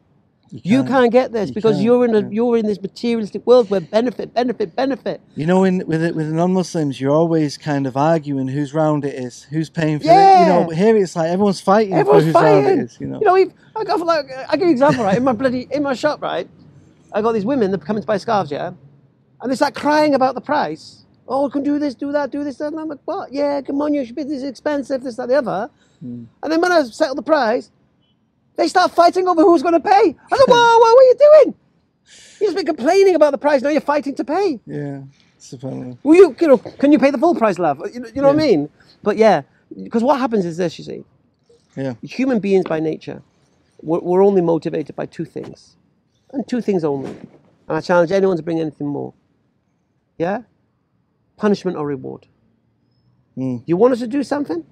You can't get this
You
because you're in a
yeah.
you're in this materialistic world where benefit, benefit, benefit.
You know, in with it, with non-Muslims, you're always kind of arguing whose round it is, who's paying for it. You
Yeah.
know, here it's like everyone's fighting
Everyone's
for whose round it
fighting.
You know,
You know, if, I got like I give you an example, right? In my bloody in my shop, right? I got these women that come to buy scarves, yeah, and they start crying about the price. Oh, can do this, do that, do this, that. And I'm like, what? Yeah, come on, you should be this is expensive, this, that, the other.
Hmm.
And then when I settle the price, they start fighting over who's going to pay. I said, whoa, what are you doing? You just been complaining about the price. Now you're fighting to pay.
yeah, subhanallah.
Well, you, you know, can you pay the full price, love? You know, you know what I mean? But yeah, because what happens is this, you see,
Yeah,
human beings by nature, we're, we're only motivated by two things, and two things only. And I challenge anyone to bring anything more. Yeah? Punishment or reward.
Mm.
You want us to do something?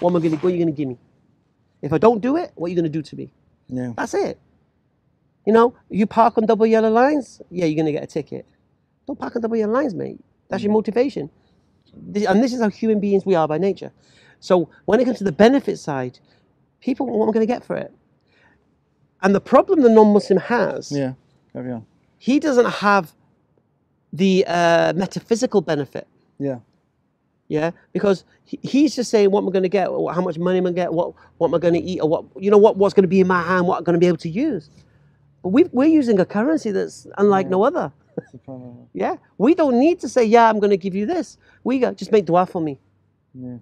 What am I going to? What are you going to give me? If I don't do it, what are you going to do to me?
yeah,
That's it. You know, you park on double yellow lines, yeah, you're going to get a ticket. Don't park on double yellow lines, mate. That's your motivation. And this is how human beings we are by nature. So when it comes to the benefit side, people want what I'm going to get for it. And the problem the non-Muslim has,
yeah. Carry on.
he doesn't have the uh, metaphysical benefit.
Yeah,
Yeah, because he, he's just saying what am I going to get, how much money am I going to get, what what am I going to eat, or what you know what what's going to be in my hand, what I'm going to be able to use. But we we're using a currency that's unlike no other. Yeah, we don't need to say yeah I'm going to give you this. We got just make dua for me.
Yeah,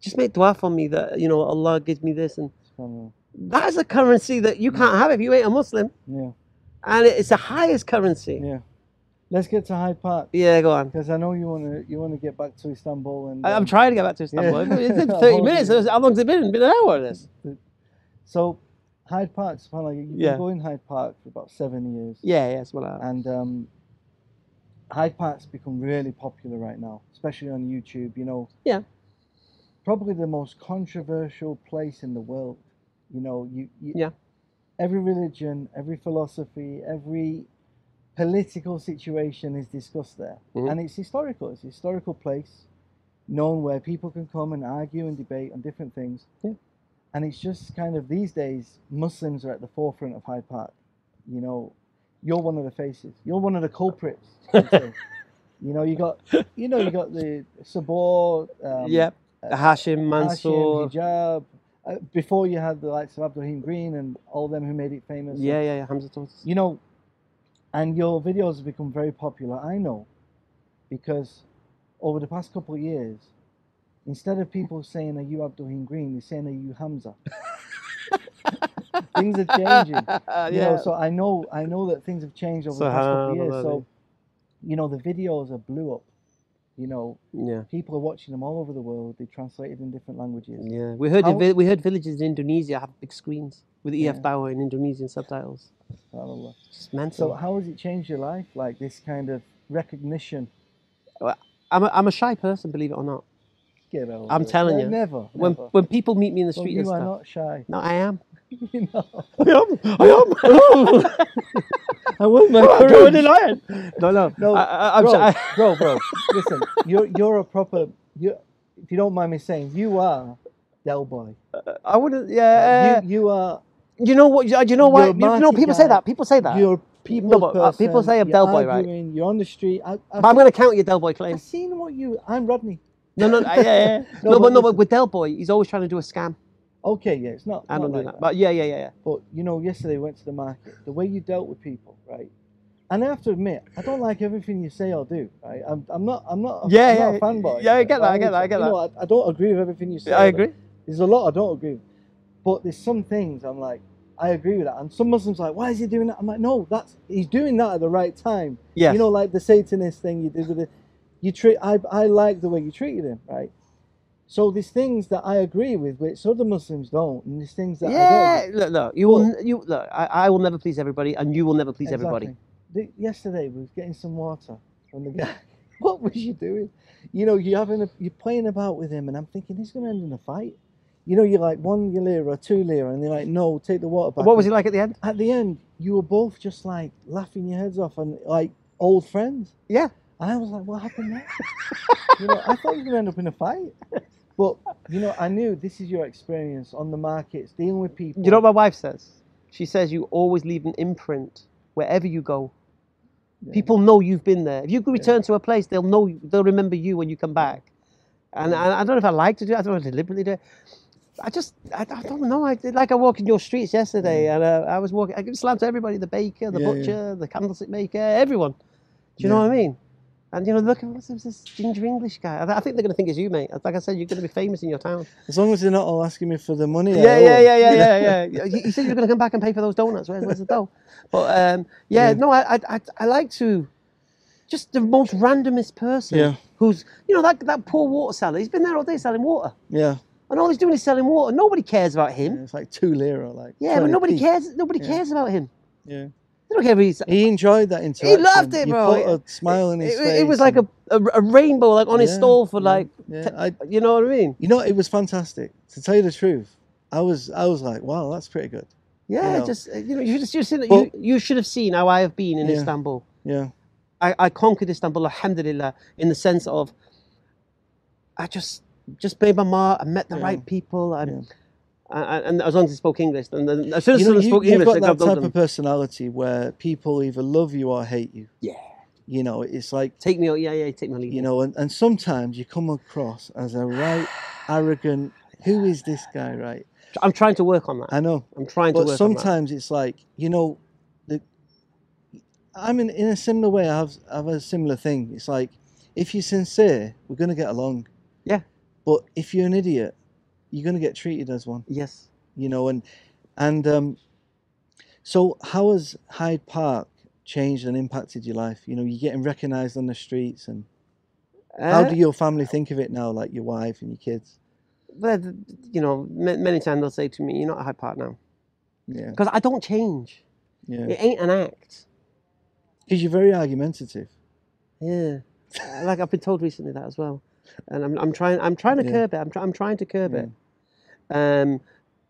Just make dua for me that you know Allah gives me this, and that is a currency that you can't have if you ain't a Muslim,
Yeah,
and it's the highest currency.
yeah. Let's get to Hyde Park
Yeah, go on.
because I know you want to you want to get back to Istanbul and.
I, I'm
um,
trying to get back to Istanbul.
Yeah.
It's been 30 minutes. How long's it been? Been an hour. This.
So, Hyde Park, subhanallah, you've
Yeah.
been going Hyde Park for about seven years.
Yeah, yeah, it's what I.
and um, Hyde Park's become really popular right now, especially on YouTube. You know,
Yeah.
probably the most controversial place in the world. You know, you, you
Yeah.
every religion, every philosophy, every political situation is discussed there,
Mhm.
and it's historical. It's a historical place, known where people can come and argue and debate on different things.
Yeah.
And it's just kind of these days, Muslims are at the forefront of Hyde Park. You know, you're one of the faces. You're one of the culprits. You know, you got, you know, you got the Subboor. Um,
yep.
uh,
Hashim,
Hashim,
Mansour.
hijab. Uh, before you had the likes of Abdulrahim Green and all them who made it famous.
Yeah, yeah, yeah. Hamza Tzortzis.
You know, and your videos have become very popular. I know, because over the past couple of years, instead of people saying, "Are you Abdulrahim Green?" they're saying, "Are you Hamza?" things are changing. You
yeah.
know, so I know, I know that things have changed over the past couple of years. So, you know, the videos are blew up. You know,
yeah.
people are watching them all over the world. They translated in different languages.
Yeah, we heard
How-
in vi- we heard villages in Indonesia have big screens with EF
Yeah.
Bauer in Indonesian subtitles.
Subhanallah.
Just mental.
So how has it changed your life? Like this kind of recognition.
I'm a, I'm a shy person, believe it or not.
Get over
I'm telling you,
Never.
When
never.
when people meet me in the
Well,
street
you
and
are
stuff,
not shy.
no, I am.
you know.
I am. I am. Oh.
I want my
I'm
courage.
denying. No, no,
No,
I, I'm
bro,
shy.
bro, bro. Listen, you're you're a proper. You, if you don't mind me saying, you are Del Boy.
Uh, I wouldn't. Yeah.
you you are.
You, know what? You, you know why? You know, people say that. People say that.
You're people
No, uh, people say I'm Del Boy, right?
You're on the street. I,
but I'm going to count your Del Boy claim.
I've seen what you. I'm Rodney.
No, no, yeah, yeah. yeah.
No,
no,
but
no, but with Del Boy, he's always trying to do a scam.
Okay, yeah, it's not.
I don't do
like
that. But yeah, yeah, yeah, yeah.
But you know, yesterday we went to the market. The way you dealt with people, right? And I have to admit, I don't like everything you say or do. Right? I'm, I'm not. I'm not. A,
Yeah,
I'm
yeah,
not a fanboy.
yeah, I get that, I get that, I get
You
that.
know, I, I don't agree with everything you say.
I agree.
There's a lot I don't agree with. But there's some things I'm like, I agree with that. And some Muslims are like, why is he doing that? I'm like, no, that's he's doing that at the right time.
Yes.
You know, like the Satanist thing you did with it. You treat. I I like the way you treated him, right? So there's things that I agree with, which other Muslims don't, and there's things that I don't.
yeah, look, look, you will, you look. I, I will never please everybody, and you will never please everybody.
The- yesterday we was getting some water from the guy. what was you doing? You know, you're having a, you're playing about with him, and I'm thinking he's going to end in a fight. You know, you're like one lira, two lira, and they're like, no, take the water back.
What was it like at the end?
At the end, you were both just like laughing your heads off and like old friends.
Yeah.
And I was like, what happened there? you know, I thought you were going to end up in a fight. But, you know, I knew this is your experience on the markets, dealing with people.
You know what my wife says? She says you always leave an imprint wherever you go.
Yeah.
People know you've been there. If you return to a place, they'll know. They'll remember you when you come back. And I, I don't know if I like to do it. I don't know if I deliberately do it. I just, I, I don't know. I did like I walked in your streets yesterday, and uh, I was walking. I give slam to everybody: the baker, the
Yeah, yeah.
butcher, the candlestick maker, everyone. Do you know what I mean? And you know, look, what's this, ginger English guy? I, I think they're going to think it's you, mate. Like I said, you're going to be famous in your town.
As long as they're not all asking me for the money.
Yeah, yeah, yeah, yeah, yeah, yeah. You, you said you were going to come back and pay for those donuts. Where's, where's the dough? But um, yeah,
Yeah.
no, I, I, I, I like to just the most randomest person
Yeah.
who's, you know, that that poor water seller. He's been there all day selling water,
Yeah.
And all he's doing is selling water. Nobody cares about him.
It's like two lira, like.
Yeah, but nobody
20p.
cares. Nobody
Yeah.
cares about him.
Yeah.
They don't care if he's.
He enjoyed that interaction.
He loved it,
you
bro.
Put a smile on his
It,
face.
it was like a, a, a rainbow, like on his stall for
yeah,
like,
yeah. I,
you know what I mean?
you know, it was fantastic. To tell you the truth, I was, I was like, wow, that's pretty good.
Yeah,
know.
just you know, you just you, seen,
Well-
you, you should have seen how I have been in
Yeah.
Istanbul.
Yeah.
I, I conquered Istanbul, alhamdulillah, in the sense of I just just made my mark. I met the
Yeah.
right people, and, and and as long as they spoke English, and then as soon as
You know,
someone
you,
spoke
you've got that type
of
of personality where people either love you or hate you.
Yeah,
You know, it's like,
take me, yeah, yeah, take me,
you know, and, and sometimes you come across as a right arrogant, who is this guy, right?
I'm trying to work on that.
I know.
I'm trying to
But
work on that.
sometimes it's like, you know, the, I'm in, in a similar way, I have, I have a similar thing. It's like, if you're sincere, we're going to get along.
Yeah.
But if you're an idiot, you're going to get treated as one,
Yes.
you know, and, and, um, so how has Hyde Park changed and impacted your life? You know, you're getting recognized on the streets and how
Uh,
do your family think of it now, like your wife and your kids?
but, you know, ma- many times they'll say to me, "You're not a Hyde Park now,"
Yeah.
because I don't change.
Yeah.
It ain't an act.
Because you're very argumentative.
Yeah, Uh, like I've been told recently that as well, and I'm I'm trying I'm trying to
Yeah.
curb it. I'm try, I'm trying to curb
Yeah.
it. Um,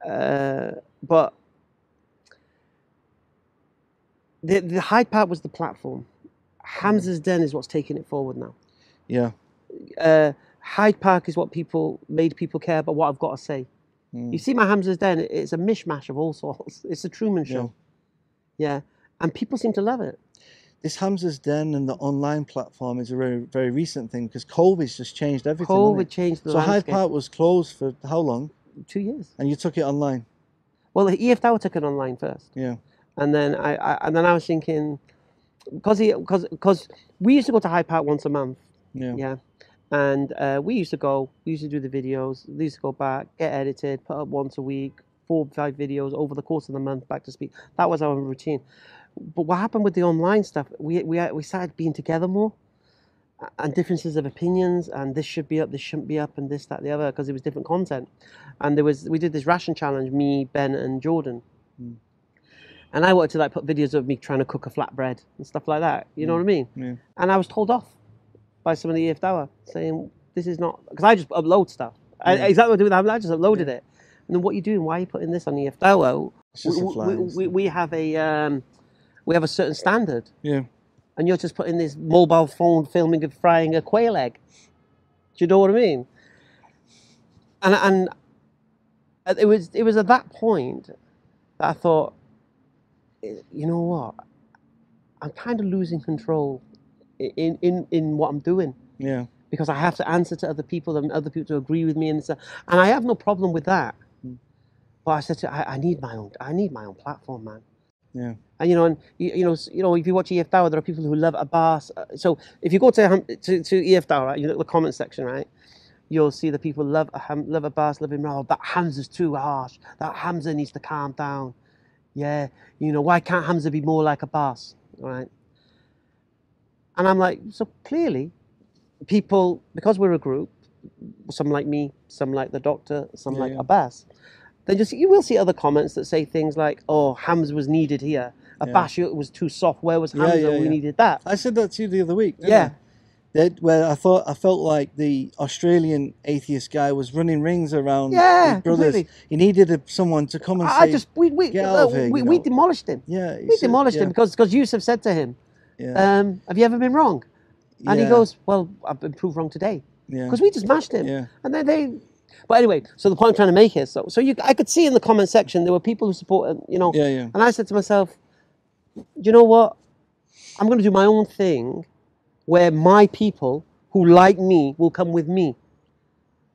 uh, but the, the Hyde Park was the platform. Hamza's Den is what's taking it forward now.
Yeah.
Uh, Hyde Park is what people made people care about what I've got to say.
Mm.
You see my Hamza's Den, it's a mishmash of all sorts. It's a Truman Show. Yeah. And people seem to love it.
This Hamza's Den and the online platform is a very, very recent thing because COVID's just changed everything.
COVID changed the
So Hyde. Park was closed for how long?
Two years.
And you took it online.
Well, the EF Dawah took it online first.
Yeah.
And then I, I and then I was thinking, because he because because we used to go to Hyde Park once a month.
Yeah.
Yeah. And uh, we used to go, we used to do the videos, they used to go back, get edited, put up once a week, four, or five videos over the course of the month back to speak. That was our routine. But what happened with the online stuff, we, we, we started being together more and differences of opinions and this should be up, this shouldn't be up and this, that, the other, because it was different content. And there was, we did this ration challenge, me, Ben and Jordan.
Mm.
And I wanted to like put videos of me trying to cook a flatbread and stuff like that. You know what I mean?
Yeah.
And I was told off by some of the EF Dawah saying this is not because I just upload stuff. I, exactly what I do with that. I just uploaded it. And then what are you doing? Why are you putting this on EF Dawah?
It's
we, we, we, we have a um, we have a certain standard,
Yeah.
and you're just putting this mobile phone filming of frying a quail egg. Do you know what I mean? And and it was it was at that point that I thought, "Eh, you know what, I'm kind of losing control in in in what I'm doing
Yeah.
because I have to answer to other people and other people to agree with me and stuff. And I have no problem with that.
Mm.
But I said to I, I need my own I need my own platform, man.
Yeah.
And you know, and you, you know, you know, if you watch EF Dawah, there are people who love Abbas. Uh, So if you go to Ham- to, to EF Dawah, right, you look at the comment section, right, you'll see the people love love Abbas, love Imran. Oh, that Hamza's too harsh. That Hamza needs to calm down. Yeah, you know, why can't Hamza be more like Abbas? right? And I'm like, so clearly, people, because we're a group, some like me, some like the doctor, some
Yeah,
like
yeah.
Abbas, then just you will see other comments that say things like, "Oh, Hamza was needed here. Abbas you- was too soft. Where was
Yeah,
Hamza?
yeah,
we
yeah.
needed that."
I said that to you the other week. didn't
Yeah.
I? That where I thought I felt like the Australian atheist guy was running rings around
Yeah,
his brothers.
completely.
He needed a, someone to come and
I
say,
just we we
"Get
uh,
out of here,"
we, we
know.
demolished him.
"Yeah."
We
said-
demolished
yeah,
him because because Yusuf said to him,
yeah,
um, "Have you ever been wrong?" And he goes, "Well, I've been proved wrong today."
yeah,
because we just mashed him.
Yeah.
And then they, but anyway, so the point I'm trying to make is, so, so you, I could see in the comment section there were people who supported, you know,
yeah, yeah,
and I said to myself, you know what? I'm going to do my own thing, where my people who like me will come with me.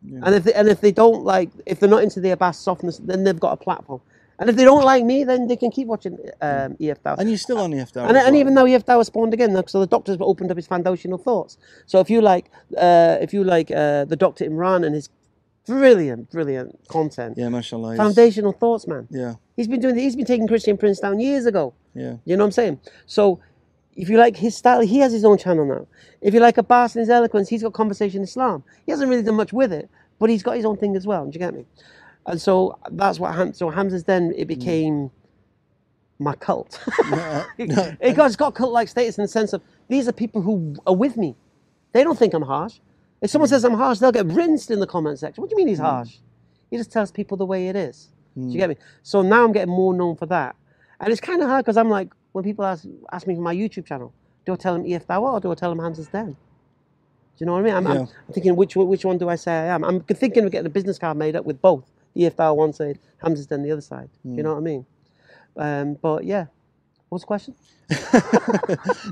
Yeah.
And if they, and if they don't like, if they're not into the Abbas softness, then they've got a platform. And if they don't like me, then they can keep watching um, EF Dawah.
And you're still on the EF Dawah.
And, and even though EF Dawah spawned again, so the doctor's opened up his foundational thoughts. So if you like, uh, if you like uh, the Doctor Imran and his brilliant, brilliant content,
yeah, mashallah.
foundational thoughts, man.
Yeah,
He's been doing. He's been taking Christian Prince down years ago.
yeah,
You know what I'm saying? So if you like his style, he has his own channel now. If you like Abbas and his eloquence, he's got Conversation Islam. He hasn't really done much with it, but he's got his own thing as well. Do you get me? And so that's what Ham. So Hamza's Den it became my cult.
No,
it,
no,
it got, it's got cult-like status in the sense of these are people who are with me. They don't think I'm harsh. If someone hmm. says I'm harsh, they'll get rinsed in the comment section. What do you mean he's hmm. harsh? He just tells people the way it is. Do you hmm. get me? So now I'm getting more known for that, and it's kind of hard because I'm like, when people ask ask me for my YouTube channel, do I tell them EF Dawah or do I tell them Hamza's Den? Do you know what I mean? I'm, I'm thinking which one- which one do I say I am? I'm thinking of getting a business card made up with both EF Dawah one side, Hamza's Den the other side. You know what I mean? Um, but yeah, what's the question?
no,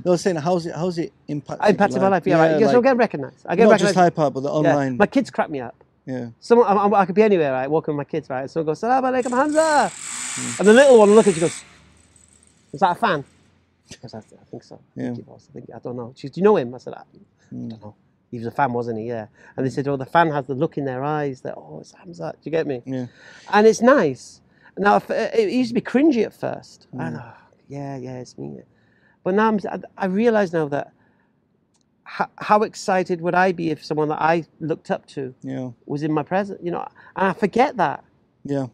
I was saying, how's it? How's it impacted?
I impacted my life. Yeah, right. Yeah, so I get recognised. I get
not
recognised.
just Hyde Park, but the
Yeah.
online.
My kids crack me up.
Yeah,
Someone, I, I- I could be anywhere, right? Walking with my kids, right? So I go, Salam alaikum, Hamza.
Hmm.
And the little one will look at you goes, Is that a fan? She goes, I, I think so. I think
Yeah. Hmm.
was. I, think, I don't know. She goes, Do you know him? I said, I, I don't know. He was a fan, wasn't he? Yeah. And they said, Oh, the fan has the look in their eyes that, Oh, it's Hamza. Do you get me?
yeah,
And it's nice. Now, uh, it used to be cringy at first.
Hmm.
And, oh, yeah, yeah, it's me. But now I'm, I, realize now that how, how excited would I be if someone that I looked up to
yeah,
was in my presence, you know, and I forget that.
yeah,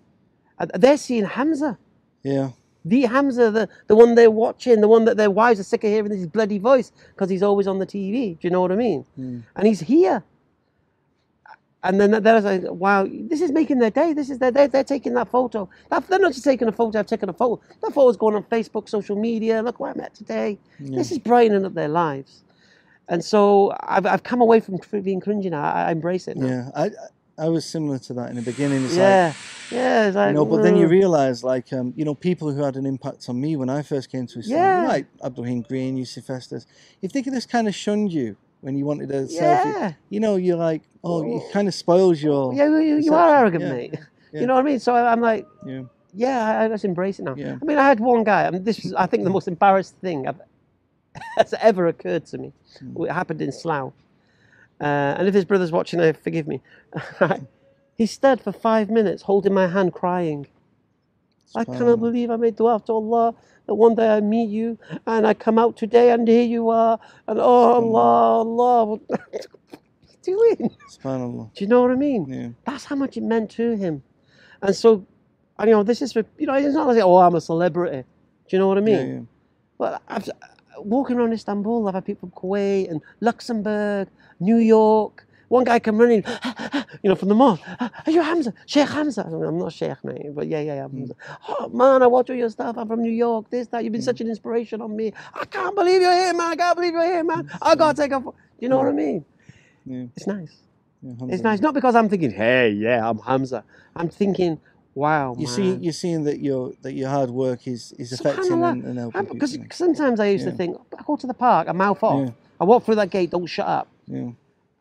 They're seeing Hamza,
yeah,
the Hamza, the, the one they're watching, the one that their wives are sick of hearing his bloody voice because he's always on the TV. Do you know what I mean?
Mm.
And he's here. And then then I was like, wow, this is making their day. This is their, they're, they're taking that photo. That, they're not just taking a photo, I've taken a photo. That photo's going on Facebook, social media. Look where I'm at today. This is brightening up their lives. And so I've, I've come away from being cringy now. I, I embrace it now.
Yeah, I I was similar to that in the beginning. It's like,
Yeah. yeah. It's like,
you know, but then you realize, like, um, you know, people who had an impact on me when I first came to Islam,
Yeah.
like Abdulrahim Green, Yusuf Estes, if they could just kind of shunned you when you wanted a
Yeah.
selfie, you know, you're like, oh, it kind of spoils your.
Yeah, you, you are arrogant,
Yeah,
mate.
yeah.
You know what I mean? So I'm like,
Yeah.
yeah, I, I just embrace it now. I mean, I had one guy, and this was, I think, the most embarrassed thing I've, that's ever occurred to me.
Hmm.
It happened in Slough. Uh, and if his brother's watching, uh, forgive me. he stood for five minutes holding my hand, crying. I cannot believe I made dua to Allah that one day I meet you and I come out today and here you are. And oh, Allah, Allah. What are you doing?
Subhanallah.
Do you know what I mean?
Yeah.
That's how much it meant to him. And so, and, you know, this is for, you know, it's not like, oh, I'm a celebrity. Do you know what I mean?
Yeah, yeah.
But I've, walking around Istanbul, I've had people from Kuwait and Luxembourg, New York. One guy come running, you know, from the mall. Are you Hamza? Sheikh Hamza? I mean, I'm not Sheikh, mate, but yeah, yeah, yeah. Hamza. Hmm. Oh, man, I watch all your stuff. I'm from New York, this, that. You've been hmm. such an inspiration on me. I can't believe you're here, man. I can't believe you're here, man. Hmm. I got to take a pho-" You know what I mean?
Yeah.
It's nice.
yeah,
It's nice. Not because I'm thinking, hey, yeah, I'm Hamza. I'm thinking, wow,
You
man.
see, you're seeing that your that your hard work is is affecting and, and helping.
Because sometimes I used
Yeah.
to think, I go to the park, I mouth off. I walk through that gate, don't shut up.
Yeah.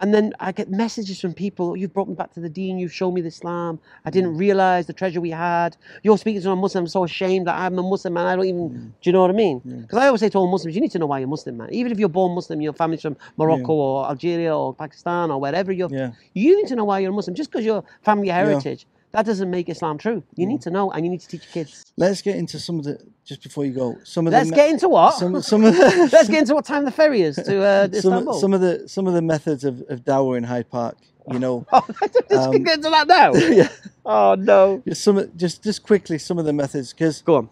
And then I get messages from people, you've brought me back to the deen, you've shown me the Islam. I
Mm.
didn't realize the treasure we had. You're speaking to a Muslim, I'm so ashamed that I'm a Muslim, man. I don't even,
Mm.
do you know what I mean? Because I always say to all Muslims, you need to know why you're Muslim, man. Even if you're born Muslim, your family's from Morocco or Algeria or Pakistan or wherever you're,
Yeah.
you need to know why you're a Muslim. Just because your family heritage, that doesn't make Islam true. You
Mm.
need to know and you need to teach your kids.
Let's get into some of the just before you go. Some of
Let's
the
get into what?
some some of the,
Let's get into what time the ferry is to uh,
some,
Istanbul.
some of the some of the methods of, of dawah in Hyde Park. You know,
Oh, let's
Um,
get into that now.
yeah.
Oh no.
Just some just just quickly some of the methods because
Go on.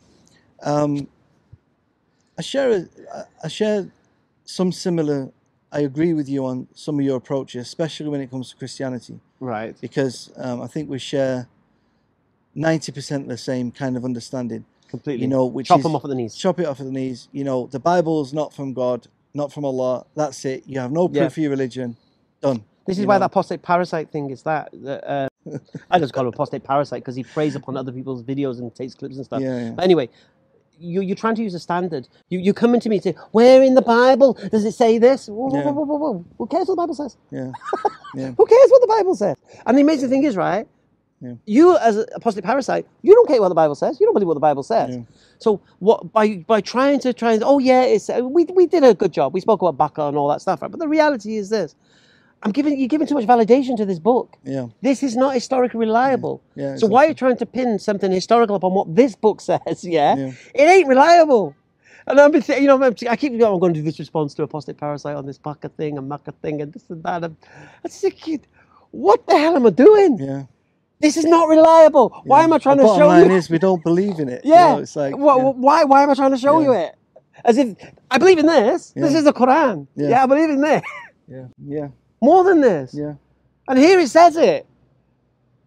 um, I share a, I share some similar. I agree with you on some of your approaches, especially when it comes to Christianity,
Right.
because um, I think we share ninety percent the same kind of understanding.
Completely.
You know, which
Chop
is
them off at the knees.
chop it off at the knees. You know, the Bible is not from God, not from Allah. That's it. You have no proof
Yeah.
for your religion. Done.
This is
you
why
know.
that apostate parasite thing is that. that uh, I just call him apostate parasite because he preys upon other people's videos and takes clips and stuff.
Yeah, yeah.
But anyway, you, you're trying to use a standard. You, you come into me and say, Where in the Bible does it say this? Whoa,
Yeah.
whoa, whoa. Who cares what the Bible says?
Yeah. Yeah.
Who cares what the Bible says? And the amazing thing is, right?
Yeah.
You, as an apostate parasite, you don't care what the Bible says. You don't believe what the Bible says.
Yeah.
So what by by trying to try and oh yeah, it's we we did a good job. We spoke about Bakkah and all that stuff, right? But the reality is this: I'm giving you're giving too much validation to this book.
Yeah.
This is not historically reliable.
Yeah,
so why are you trying to pin something historical upon what this book says? Yeah,
Yeah.
it ain't reliable. And I'm, you know, I'm- keep going. I'm going to do this response to apostate parasite on this Bakkah thing and Makkah thing and this and that. And I just think, what the hell am I doing?
Yeah.
This is not reliable. Why am I trying
the
to show
line
you?
is we don't believe in it. you
Yeah.
know, it's like yeah.
Why? Why am I trying to show
Yeah.
you it? As if I believe in this. This is the Quran.
Yeah.
Yeah. I believe in this
yeah. Yeah.
More than this.
Yeah.
And here it says it.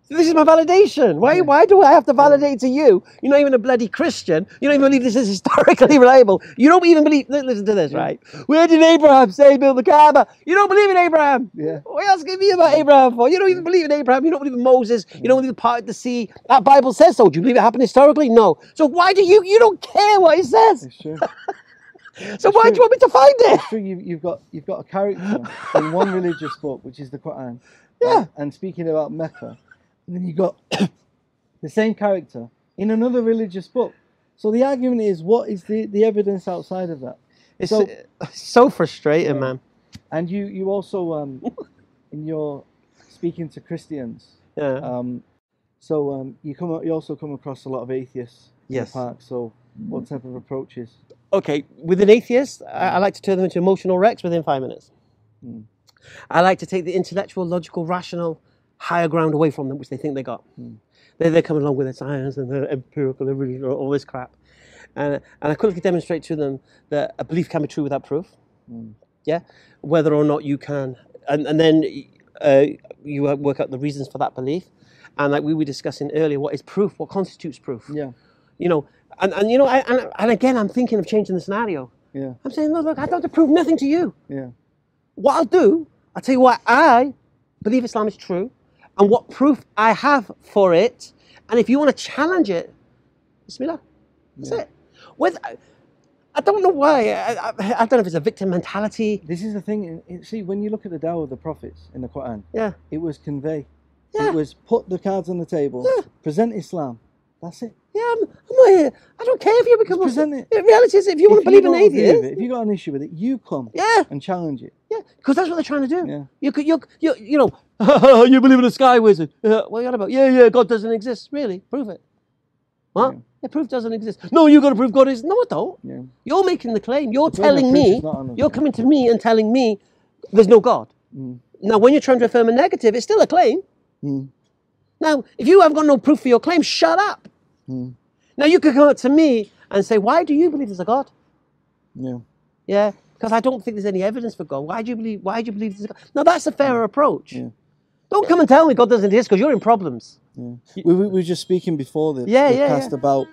This is my validation. Why? Why do I have to validate to you? You're not even a bloody Christian. You don't even believe this is historically reliable. You don't even believe. Listen to this, right? Where did Abraham say build the Kaaba? You don't believe in Abraham.
Yeah.
What else asking me about Abraham for? You don't even believe in Abraham. You don't believe in Moses. You don't believe the part of the sea. That Bible says so. Do you believe it happened historically? No. So why do you? You don't care what it says.
True.
So why do you want me to find it?
It's true. You've, you've got you've got a character in one religious book, which is the Quran.
Yeah.
And, and speaking about Mecca, and then you got the same character in another religious book. So the argument is, what is the, the evidence outside of that?
It's
So-
so, frustrating, man.
And you you also um, in your speaking to Christians,
Yeah.
um, so um, you come you also come across a lot of atheists in
Yes.
the park. So what type of approaches?
Okay, with an atheist, I, I like to turn them into emotional wrecks within five minutes.
Hmm.
I like to take the intellectual, logical, rational, higher ground away from them, which they think they got.
Hmm.
They're, they're coming along with their science and their empirical, all this crap. And, and I quickly demonstrate to them that a belief can be true without proof.
Hmm.
Yeah, whether or not you can. And, and then uh, you work out the reasons for that belief, and like we were discussing earlier, what is proof? What constitutes proof?
Yeah.
You know, and, and you know, I, and, and again, I'm thinking of changing the scenario.
Yeah.
I'm saying, look, look, I don't have to prove nothing to you.
Yeah.
What I'll do, I'll tell you why I believe Islam is true, and what proof I have for it, and if you want to challenge it, Bismillah. That's
Yeah.
it. With, I don't know why. I, I, I don't know if it's a victim mentality.
This is the thing. in- in- See, when you look at the dawah of the prophets in the Quran,
Yeah.
it was convey.
Yeah.
It was put the cards on the table,
Yeah.
present Islam. That's it.
Yeah, I'm, I'm not here. I don't care if you become
present
The reality is, if you want to believe in
don't agree with
atheism,
if you got an issue with it, you come
yeah,
and challenge it.
yeah, because that's what they're trying to do.
Yeah.
You could, you, you, you know, you believe in a sky wizard. Uh, what are you on about? Yeah, yeah, God doesn't exist. Really? Prove it. What?
Yeah.
Yeah, proof doesn't exist. No, you got to prove God is. No, I don't.
Yeah.
You're making the claim. You're
The
telling me.
is not on us,
You're coming to me and telling me there's no God.
Mm.
Now, when you're trying to affirm a negative, it's still a claim.
Mm.
Now, if you have got no proof for your claim, shut up.
Mm.
Now, you could come up to me and say, Why do you believe there's a God?
Yeah.
Yeah, because I don't think there's any evidence for God. Why do you believe? Why do you believe there's a God? Now, that's a fairer approach.
Yeah.
Don't come and tell me God doesn't exist because you're in problems.
Yeah. We, we were just speaking before the,
Yeah,
the
yeah,
cast
yeah.
about,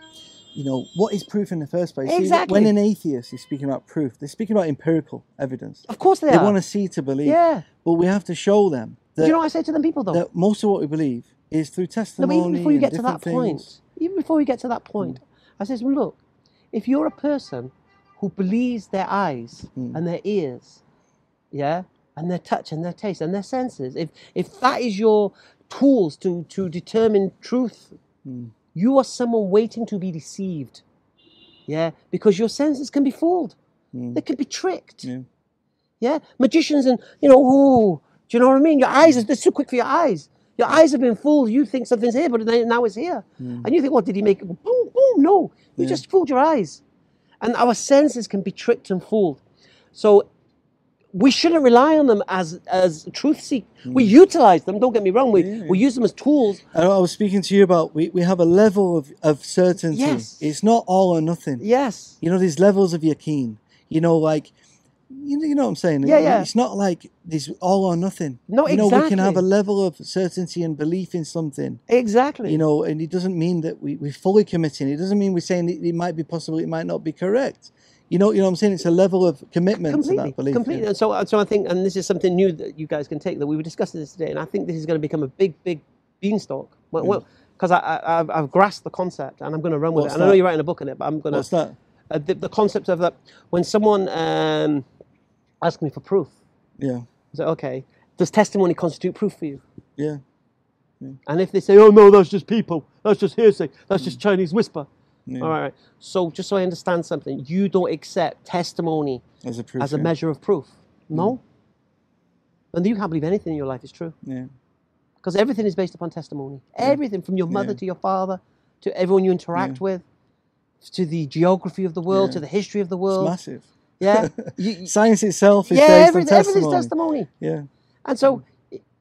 you know, what is proof in the first place? See,
Exactly.
when an atheist is speaking about proof, they're speaking about empirical evidence.
Of course they,
They
are.
want to see to believe.
Yeah.
But we have to show them
Do
that,
you know what I say to them people though?
that most of what we believe is through
No,
testimony.
but even before you get to that point,
things.
even before you get to that point, I says, well, look, if you're a person who believes their eyes
Mm.
and their ears, yeah, and their touch and their taste and their senses, if if that is your tools to to determine truth,
Mm.
you are someone waiting to be deceived, yeah, because your senses can be fooled,
Mm.
they can be tricked,
Yeah.
yeah, magicians and you know, ooh, do you know what I mean? Your eyes, they're too quick for your eyes. Your eyes have been fooled. You think something's here, but now it's here. Hmm. And you think, what did he make? it? Boom, boom. No, you
Yeah.
just fooled your eyes. And our senses can be tricked and fooled. So we shouldn't rely on them as as truth seek. Hmm. We utilize them. Don't get me wrong. We
Yeah.
we use them as tools.
I I was speaking to you about we, we have a level of, of certainty.
Yes.
It's not all or nothing.
Yes.
You know, these levels of yaqeen. You know, like, you know, you know what I'm saying?
Yeah, yeah.
It's not like this all or nothing.
No,
You know, we can have a level of certainty and belief in something.
Exactly.
You know, and it doesn't mean that we, we're fully committing. It doesn't mean we're saying it, it might be possible, it might not be correct. You know, you know what I'm saying? It's a level of commitment
completely,
to that belief.
completely.
yeah.
And so, so I think, and this is something new that you guys can take. That we were discussing this today, and I think this is going to become a big, big beanstalk. Well, mm. because I, I, I've, I've grasped the concept, and I'm going to run with
What's
it. And I know you're writing a book on it, but I'm going to
What's that?
Uh, the, the concept of that when someone um, asks me for proof,
Yeah,
I say, okay, does testimony constitute proof for you?
yeah.
And if they say, oh no, that's just people, that's just hearsay, that's just Chinese whisper.
yeah.
All right. So just so I understand something, you don't accept testimony
As a proof.
as a
yeah.
measure of proof, no? And you can't believe anything in your life is true
Yeah.
because everything is based upon testimony. Everything from your mother
Yeah.
to your father to everyone you interact
Yeah.
with to the geography of the world
Yeah.
to the history of the
It's
world.
massive.
Yeah. You- you-
Science itself is
yeah,
based
every,
on
everything's
testimony.
testimony.
Yeah.
And so,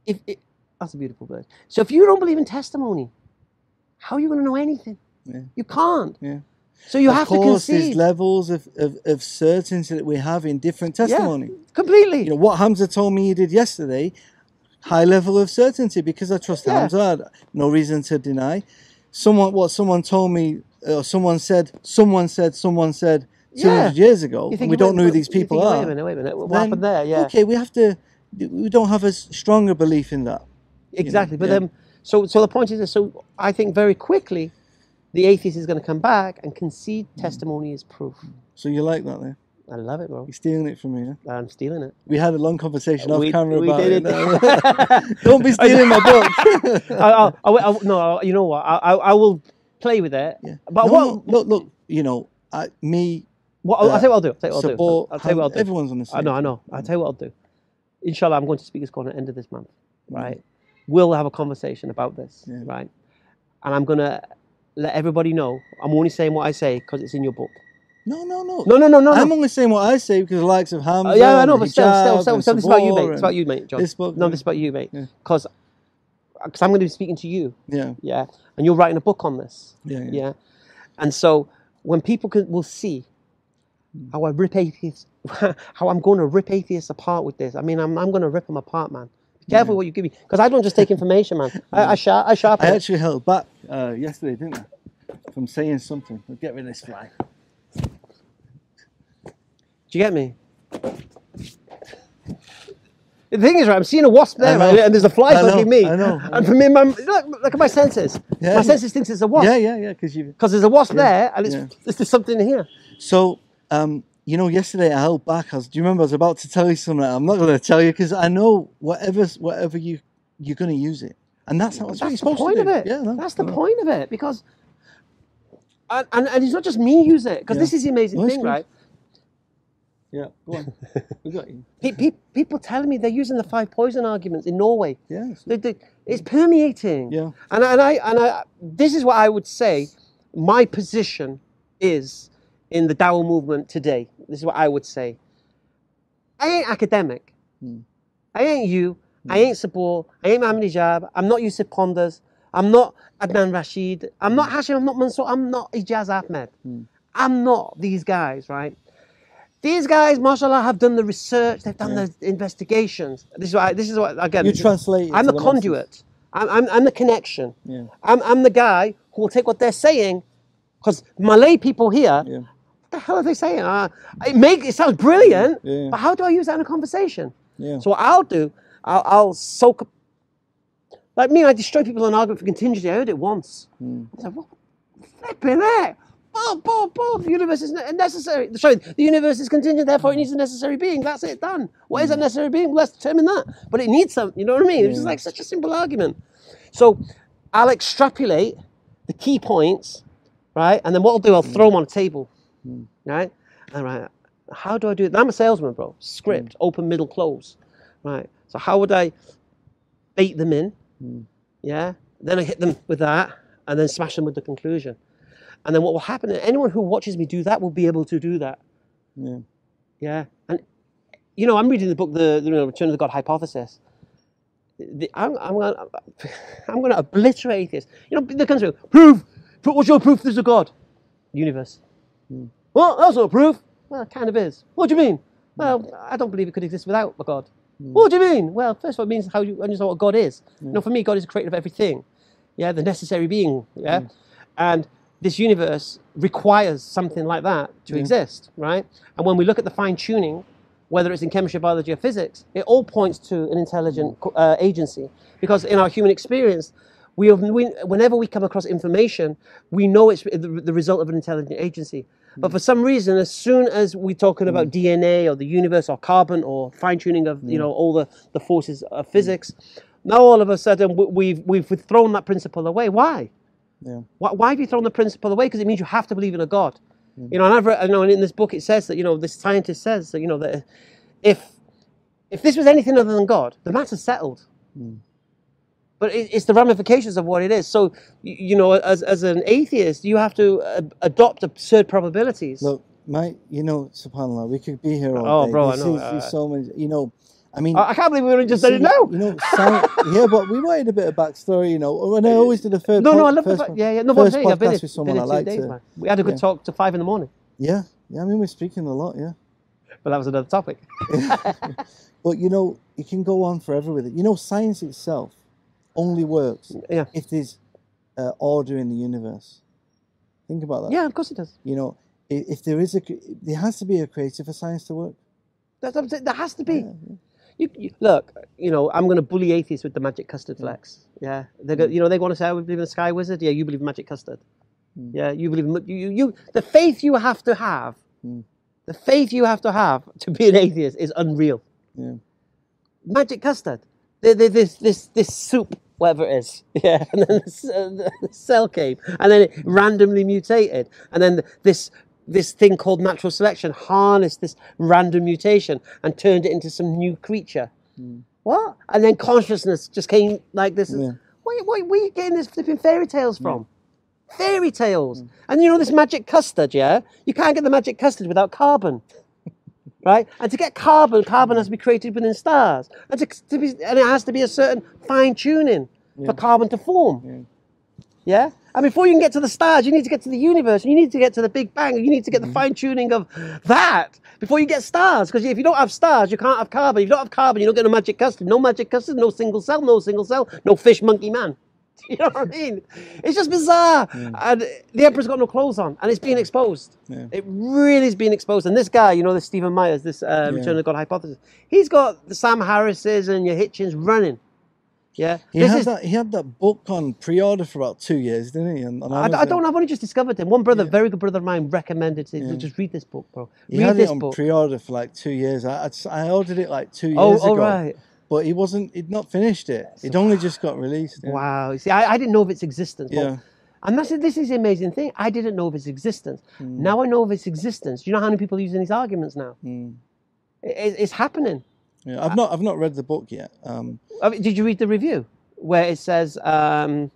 if, if that's a beautiful bird. So if you don't believe in testimony, how are you going to know anything?
Yeah.
You can't.
Yeah.
So you
of
have to
there's
concede.
levels of, of, of certainty that we have in different testimony.
Yeah, Completely.
You know, what Hamza told me he did yesterday, high level of certainty because I trust
Yeah.
Hamza. No reason to deny. Someone, what someone told me, or someone said, someone said, someone said 200 years ago,
You think,
we don't know who these people
think,
are.
Wait a minute, wait a minute. What
then,
happened there? Yeah.
Okay, we have to, we don't have a s- stronger belief in that.
Exactly. But
yeah.
then, so so the point is, so I think very quickly, the atheist is going to come back and concede
Mm.
testimony is proof.
So you like that there?
I love it, bro.
You're stealing it from me, huh?
I'm stealing it.
We had a long conversation off
We-
camera
we
about
did
it.
it.
Don't be stealing my book.
I, I, I, no, you know what? I, I, I will play with it.
Yeah.
But
no,
what?
no, look, look, you know, I, me,
what I'll
uh,
tell you what I'll do. I'll tell you what I'll do. I'll tell you what I'll do.
everyone's on the same.
I know, I know. I'll tell you what I'll do. Inshallah, I'm going to speak Speakers Corner at the end of this month, right? We'll have a conversation about this,
Yeah.
right? And I'm going to let everybody know. I'm only saying what I say because it's in your book.
No, no, no.
No, no, no, no.
I'm
no.
only saying what I say because the likes of Hamza.
Uh, yeah, I know, but still, still, still, still, this is about you, mate. It's about you, mate, John.
This book,
No, this is about you, mate.
Yeah.
Because I'm going to be speaking to you,
Yeah,
yeah, and you're writing a book on this,
yeah, yeah.
yeah. And so when people can, will see
Hmm.
how I rip atheists, how I'm going to rip atheists apart with this. I mean, I'm, I'm going to rip them apart, man. Be careful what you give me, because I don't just take information, man. I, I sharp, I sharpen.
I
it.
actually held back uh, yesterday, didn't I? From saying something. I'll get rid of this fly.
Do you get me? The thing is, right, I'm seeing a wasp there, right, and there's a fly bugging me.
I know,
And for me, my, look, look at my senses.
Yeah.
My senses thinks it's a wasp.
Yeah, yeah, yeah. Because you.
Because there's a wasp there, and it's,
yeah.
there's something here.
So, um, you know, yesterday I held back. I was, do you remember? I was about to tell you something. I'm not going to tell you because I know whatever, whatever you you're going to use it, and that's how it's
That's the
supposed
point
to
of it.
Yeah, no,
That's the point of it. Because, and, and, and it's not just me use it, because
Yeah.
this is the amazing
No,
thing,
good.
right?
Yeah, go on. we got you.
Pe- pe- people telling me they're using the five poison arguments in Norway.
Yeah, it's-
They, they, it's permeating.
Yeah.
And, and I and I this is what I would say my position is in the Dawah movement today. This is what I would say. I ain't academic.
Hmm.
I ain't you. I ain't Subboor. I ain't Mohammed Hijab. I'm not Yusuf Ponders. I'm not Adnan Rashid. I'm not Hashim. I'm not Mansour. I'm not Ijaz Ahmed.
Hmm.
I'm not these guys, right? These guys, mashallah, have done the research. They've done the investigations. This is what. I, this is what again.
You translate
I'm the
the
conduit. I'm, I'm, I'm the connection.
Yeah.
I'm, I'm the guy who will take what they're saying, because Malay people here,
Yeah.
what the hell are they saying? Uh, it make it sounds brilliant,
Yeah.
but how do I use that in a conversation?
Yeah.
So what I'll do, I'll, I'll soak up. Like me, I destroy people in an argument for contingency. I heard it once.
Hmm.
I said, what? Flipping it. Oh, boom, boom, boom. The universe is ne- necessary. Sorry, the universe is contingent, therefore it needs a necessary being. That's it, done. What is that necessary being? Let's determine that. But it needs some, you know what I mean? It's just like such a simple argument. So I'll extrapolate the key points, right? And then what I'll do, I'll throw them on a table, hmm. right? All right. How do I do it? I'm a salesman, bro. Script, hmm. open, middle, close, right? So how would I bait them in? Hmm. Yeah. Then I hit them with that, and then smash them with the conclusion. And then what will happen? Anyone who watches me do that will be able to do that.
Yeah.
Yeah. And you know, I'm reading the book, the, the Return of the God Hypothesis. The, I'm, I'm gonna, I'm gonna obliterate this. You know, the country proof. What's your proof? There's a God. Universe. Hmm. Well, that's not proof. Well, it kind of is. What do you mean? Well, I don't believe it could exist without a God. Hmm. What do you mean? Well, first of all, it means how you understand what God is. Hmm. You know, for me, God is the creator of everything. Yeah, the necessary being. Yeah, and this universe requires something like that to exist, right? And when we look at the fine tuning, whether it's in chemistry, biology, or physics, it all points to an intelligent uh, agency. Because in our human experience, we, have, we whenever we come across information, we know it's the, the result of an intelligent agency. Hmm. But for some reason, as soon as we're talking about hmm. DNA or the universe or carbon or fine tuning of you hmm. know all the, the forces of physics, now all of a sudden we- we've we've thrown that principle away. Why?
Yeah.
Why, why have you thrown the principle away? Because it means you have to believe in a God. You know, and I've read, you know, and in this book it says that you know this scientist says that you know that if if this was anything other than God, the matter's settled. But it, it's the ramifications of what it is. So you know, as as an atheist, you have to uh, adopt absurd probabilities.
Look, my, you know, Subhanallah, we could be here all
Oh,
day.
bro, I know, uh,
so many, you know, I mean,
I, I can't believe we only just said it now.
You know, science, yeah, but we wanted a bit of backstory, you know. When I always did a third
No, no, I love the fact. Yeah, yeah. No, but saying I've been
with someone I like
days,
to-
We had a good
yeah.
talk to five in the morning,
Yeah, yeah, I mean, we're speaking a lot, yeah.
but that was another topic.
But, you know, you can go on forever with it. You know, science itself only works
Yeah.
if there's uh, order in the universe. Think about that.
Yeah, of course it does.
You know, i- if there is a, there has to be a creator for science to work.
That's what I'm saying. There has to be.
Yeah, yeah.
You, you, look, you know, I'm going to bully atheists with the magic custard flex. Yeah, they mm. go, you know, they want to say I believe in the sky wizard. Yeah, you believe in magic custard. Mm. Yeah, you believe in you, you, you. The faith you have to have, mm. the faith you have to have to be an atheist is unreal.
Yeah.
Magic custard. There- there- This this this soup, whatever it is. Yeah, and then the, uh, the cell came, and then it randomly mutated, and then this this thing called natural selection harnessed this random mutation and turned it into some new creature. Hmm. What? And then consciousness just came like this.
Yeah.
Where, where, where are you getting this flipping fairy tales hmm. from? Fairy tales. Hmm. And you know this magic custard, yeah? You can't get the magic custard without carbon. Right? And to get carbon, carbon has to be created within stars. And, to, to be, and it has to be a certain fine tuning for carbon to form. Yeah? And before you can get to the stars, you need to get to the universe, you need to get to the Big Bang, you need to get the fine tuning of that before you get stars. Because if you don't have stars, you can't have carbon. If you don't have carbon, you don't get no magic custard. No magic custard, no single cell, no single cell, no fish, monkey, man. You know what I mean? It's just bizarre. And the Emperor's got no clothes on, and it's being exposed.
Yeah.
It really is being exposed. And this guy, you know, this Stephen Myers, this uh,
Yeah.
Return of God hypothesis, he's got the Sam Harris's and your Hitchens running. Yeah.
He
this
had
is,
that. He had that book on pre-order for about two years, didn't he? On, on
I, I don't. I've only just discovered him. One brother,
Yeah.
very good brother of mine, recommended it.
Yeah.
Just read this book, bro.
He
read
had
this
it on
book.
pre-order for like two years. I, I'd- I ordered it like two years
oh,
ago,
oh, right.
but he wasn't. He'd not finished it. He'd only just got released. Yeah.
Wow. See, I, I didn't know of its existence.
Yeah.
And that's this is the amazing thing. I didn't know of its existence.
Mm.
Now I know of its existence. Do you know how many people are using these arguments now?
Mm.
It, it's happening.
Yeah. I've not. I've not read the book yet. Um,
I mean, did you read the review where it says um,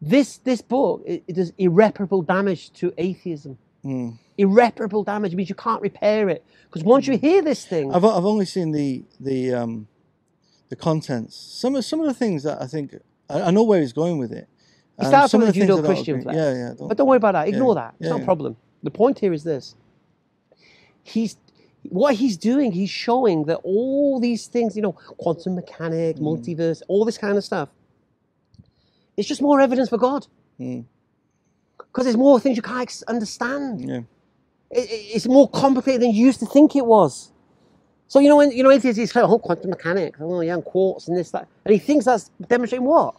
this this book it, it does irreparable damage to atheism?
mm.
Irreparable damage means you can't repair it because once you hear this thing,
I've I've only seen the the um, the contents. Some of some of the things that I think I, I know where he's going with it.
He
Um, some of
the
the things I don't
Judeo-Christian flex.
Yeah, yeah. don't-
but don't worry about that. Ignore
Yeah,
that. It's
yeah,
not a problem. The point here is this: he's what he's doing. He's showing that all these things, you know, quantum mechanic,
Mm.
multiverse, all this kind of stuff. It's just more evidence for God.
Mm.
Because there's more things you can't understand.
Yeah.
It- it's more complicated than you used to think it was. So you know when you know atheists, he's like, oh, quantum mechanics, oh yeah, and quartz and this that, and he thinks that's demonstrating what?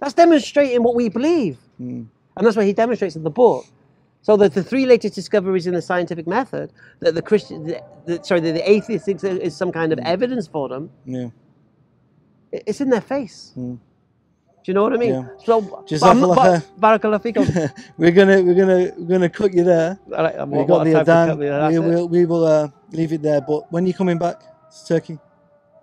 That's demonstrating what we believe,
Mm.
and that's what he demonstrates in the book. So that the three latest discoveries in the scientific method, that the Christian, the, the, sorry, the, the atheist thinks there is some kind of evidence for them,
Yeah.
it's in their face.
Mm.
Do you know what I mean?
Yeah.
So,
Jazakallah.
Barakallah.
We're gonna we're gonna we're gonna cut you there.
All right,
We got the Adan.
cut me there, that's
We
it.
will we will uh, leave it there. But when you coming back to Turkey,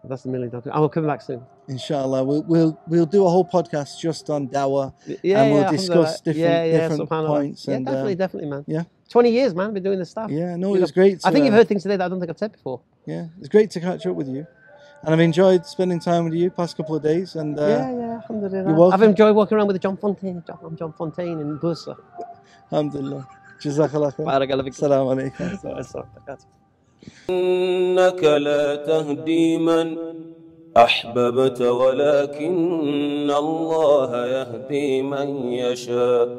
That's the million dollar. I will coming back soon
inshallah, we'll we'll we'll do a whole podcast just on dawah.
Yeah,
And we'll
yeah,
discuss
alhamdulillah.
different-
yeah, yeah,
different
subhanallah.
points
Yeah,
and,
definitely,
um,
definitely, man.
yeah.
20 years, man. Been doing this stuff.
Yeah, no,
You
it
know,
was great.
I think
to,
you've
uh,
heard things today that I don't think I've said before.
Yeah, it's great to catch up with you, and I've enjoyed spending time with you past couple of days. And uh,
yeah, yeah, alhamdulillah.
you're welcome.
I've enjoyed walking around with John Fontaine. John, I'm John Fontaine in Bursa.
alhamdulillah, jazakallah khair.
Barakallah fikum.
Assalamu alaikum.
Assalamu
إنك لا تهدي من أحببت ولكن الله يهدي من يشاء.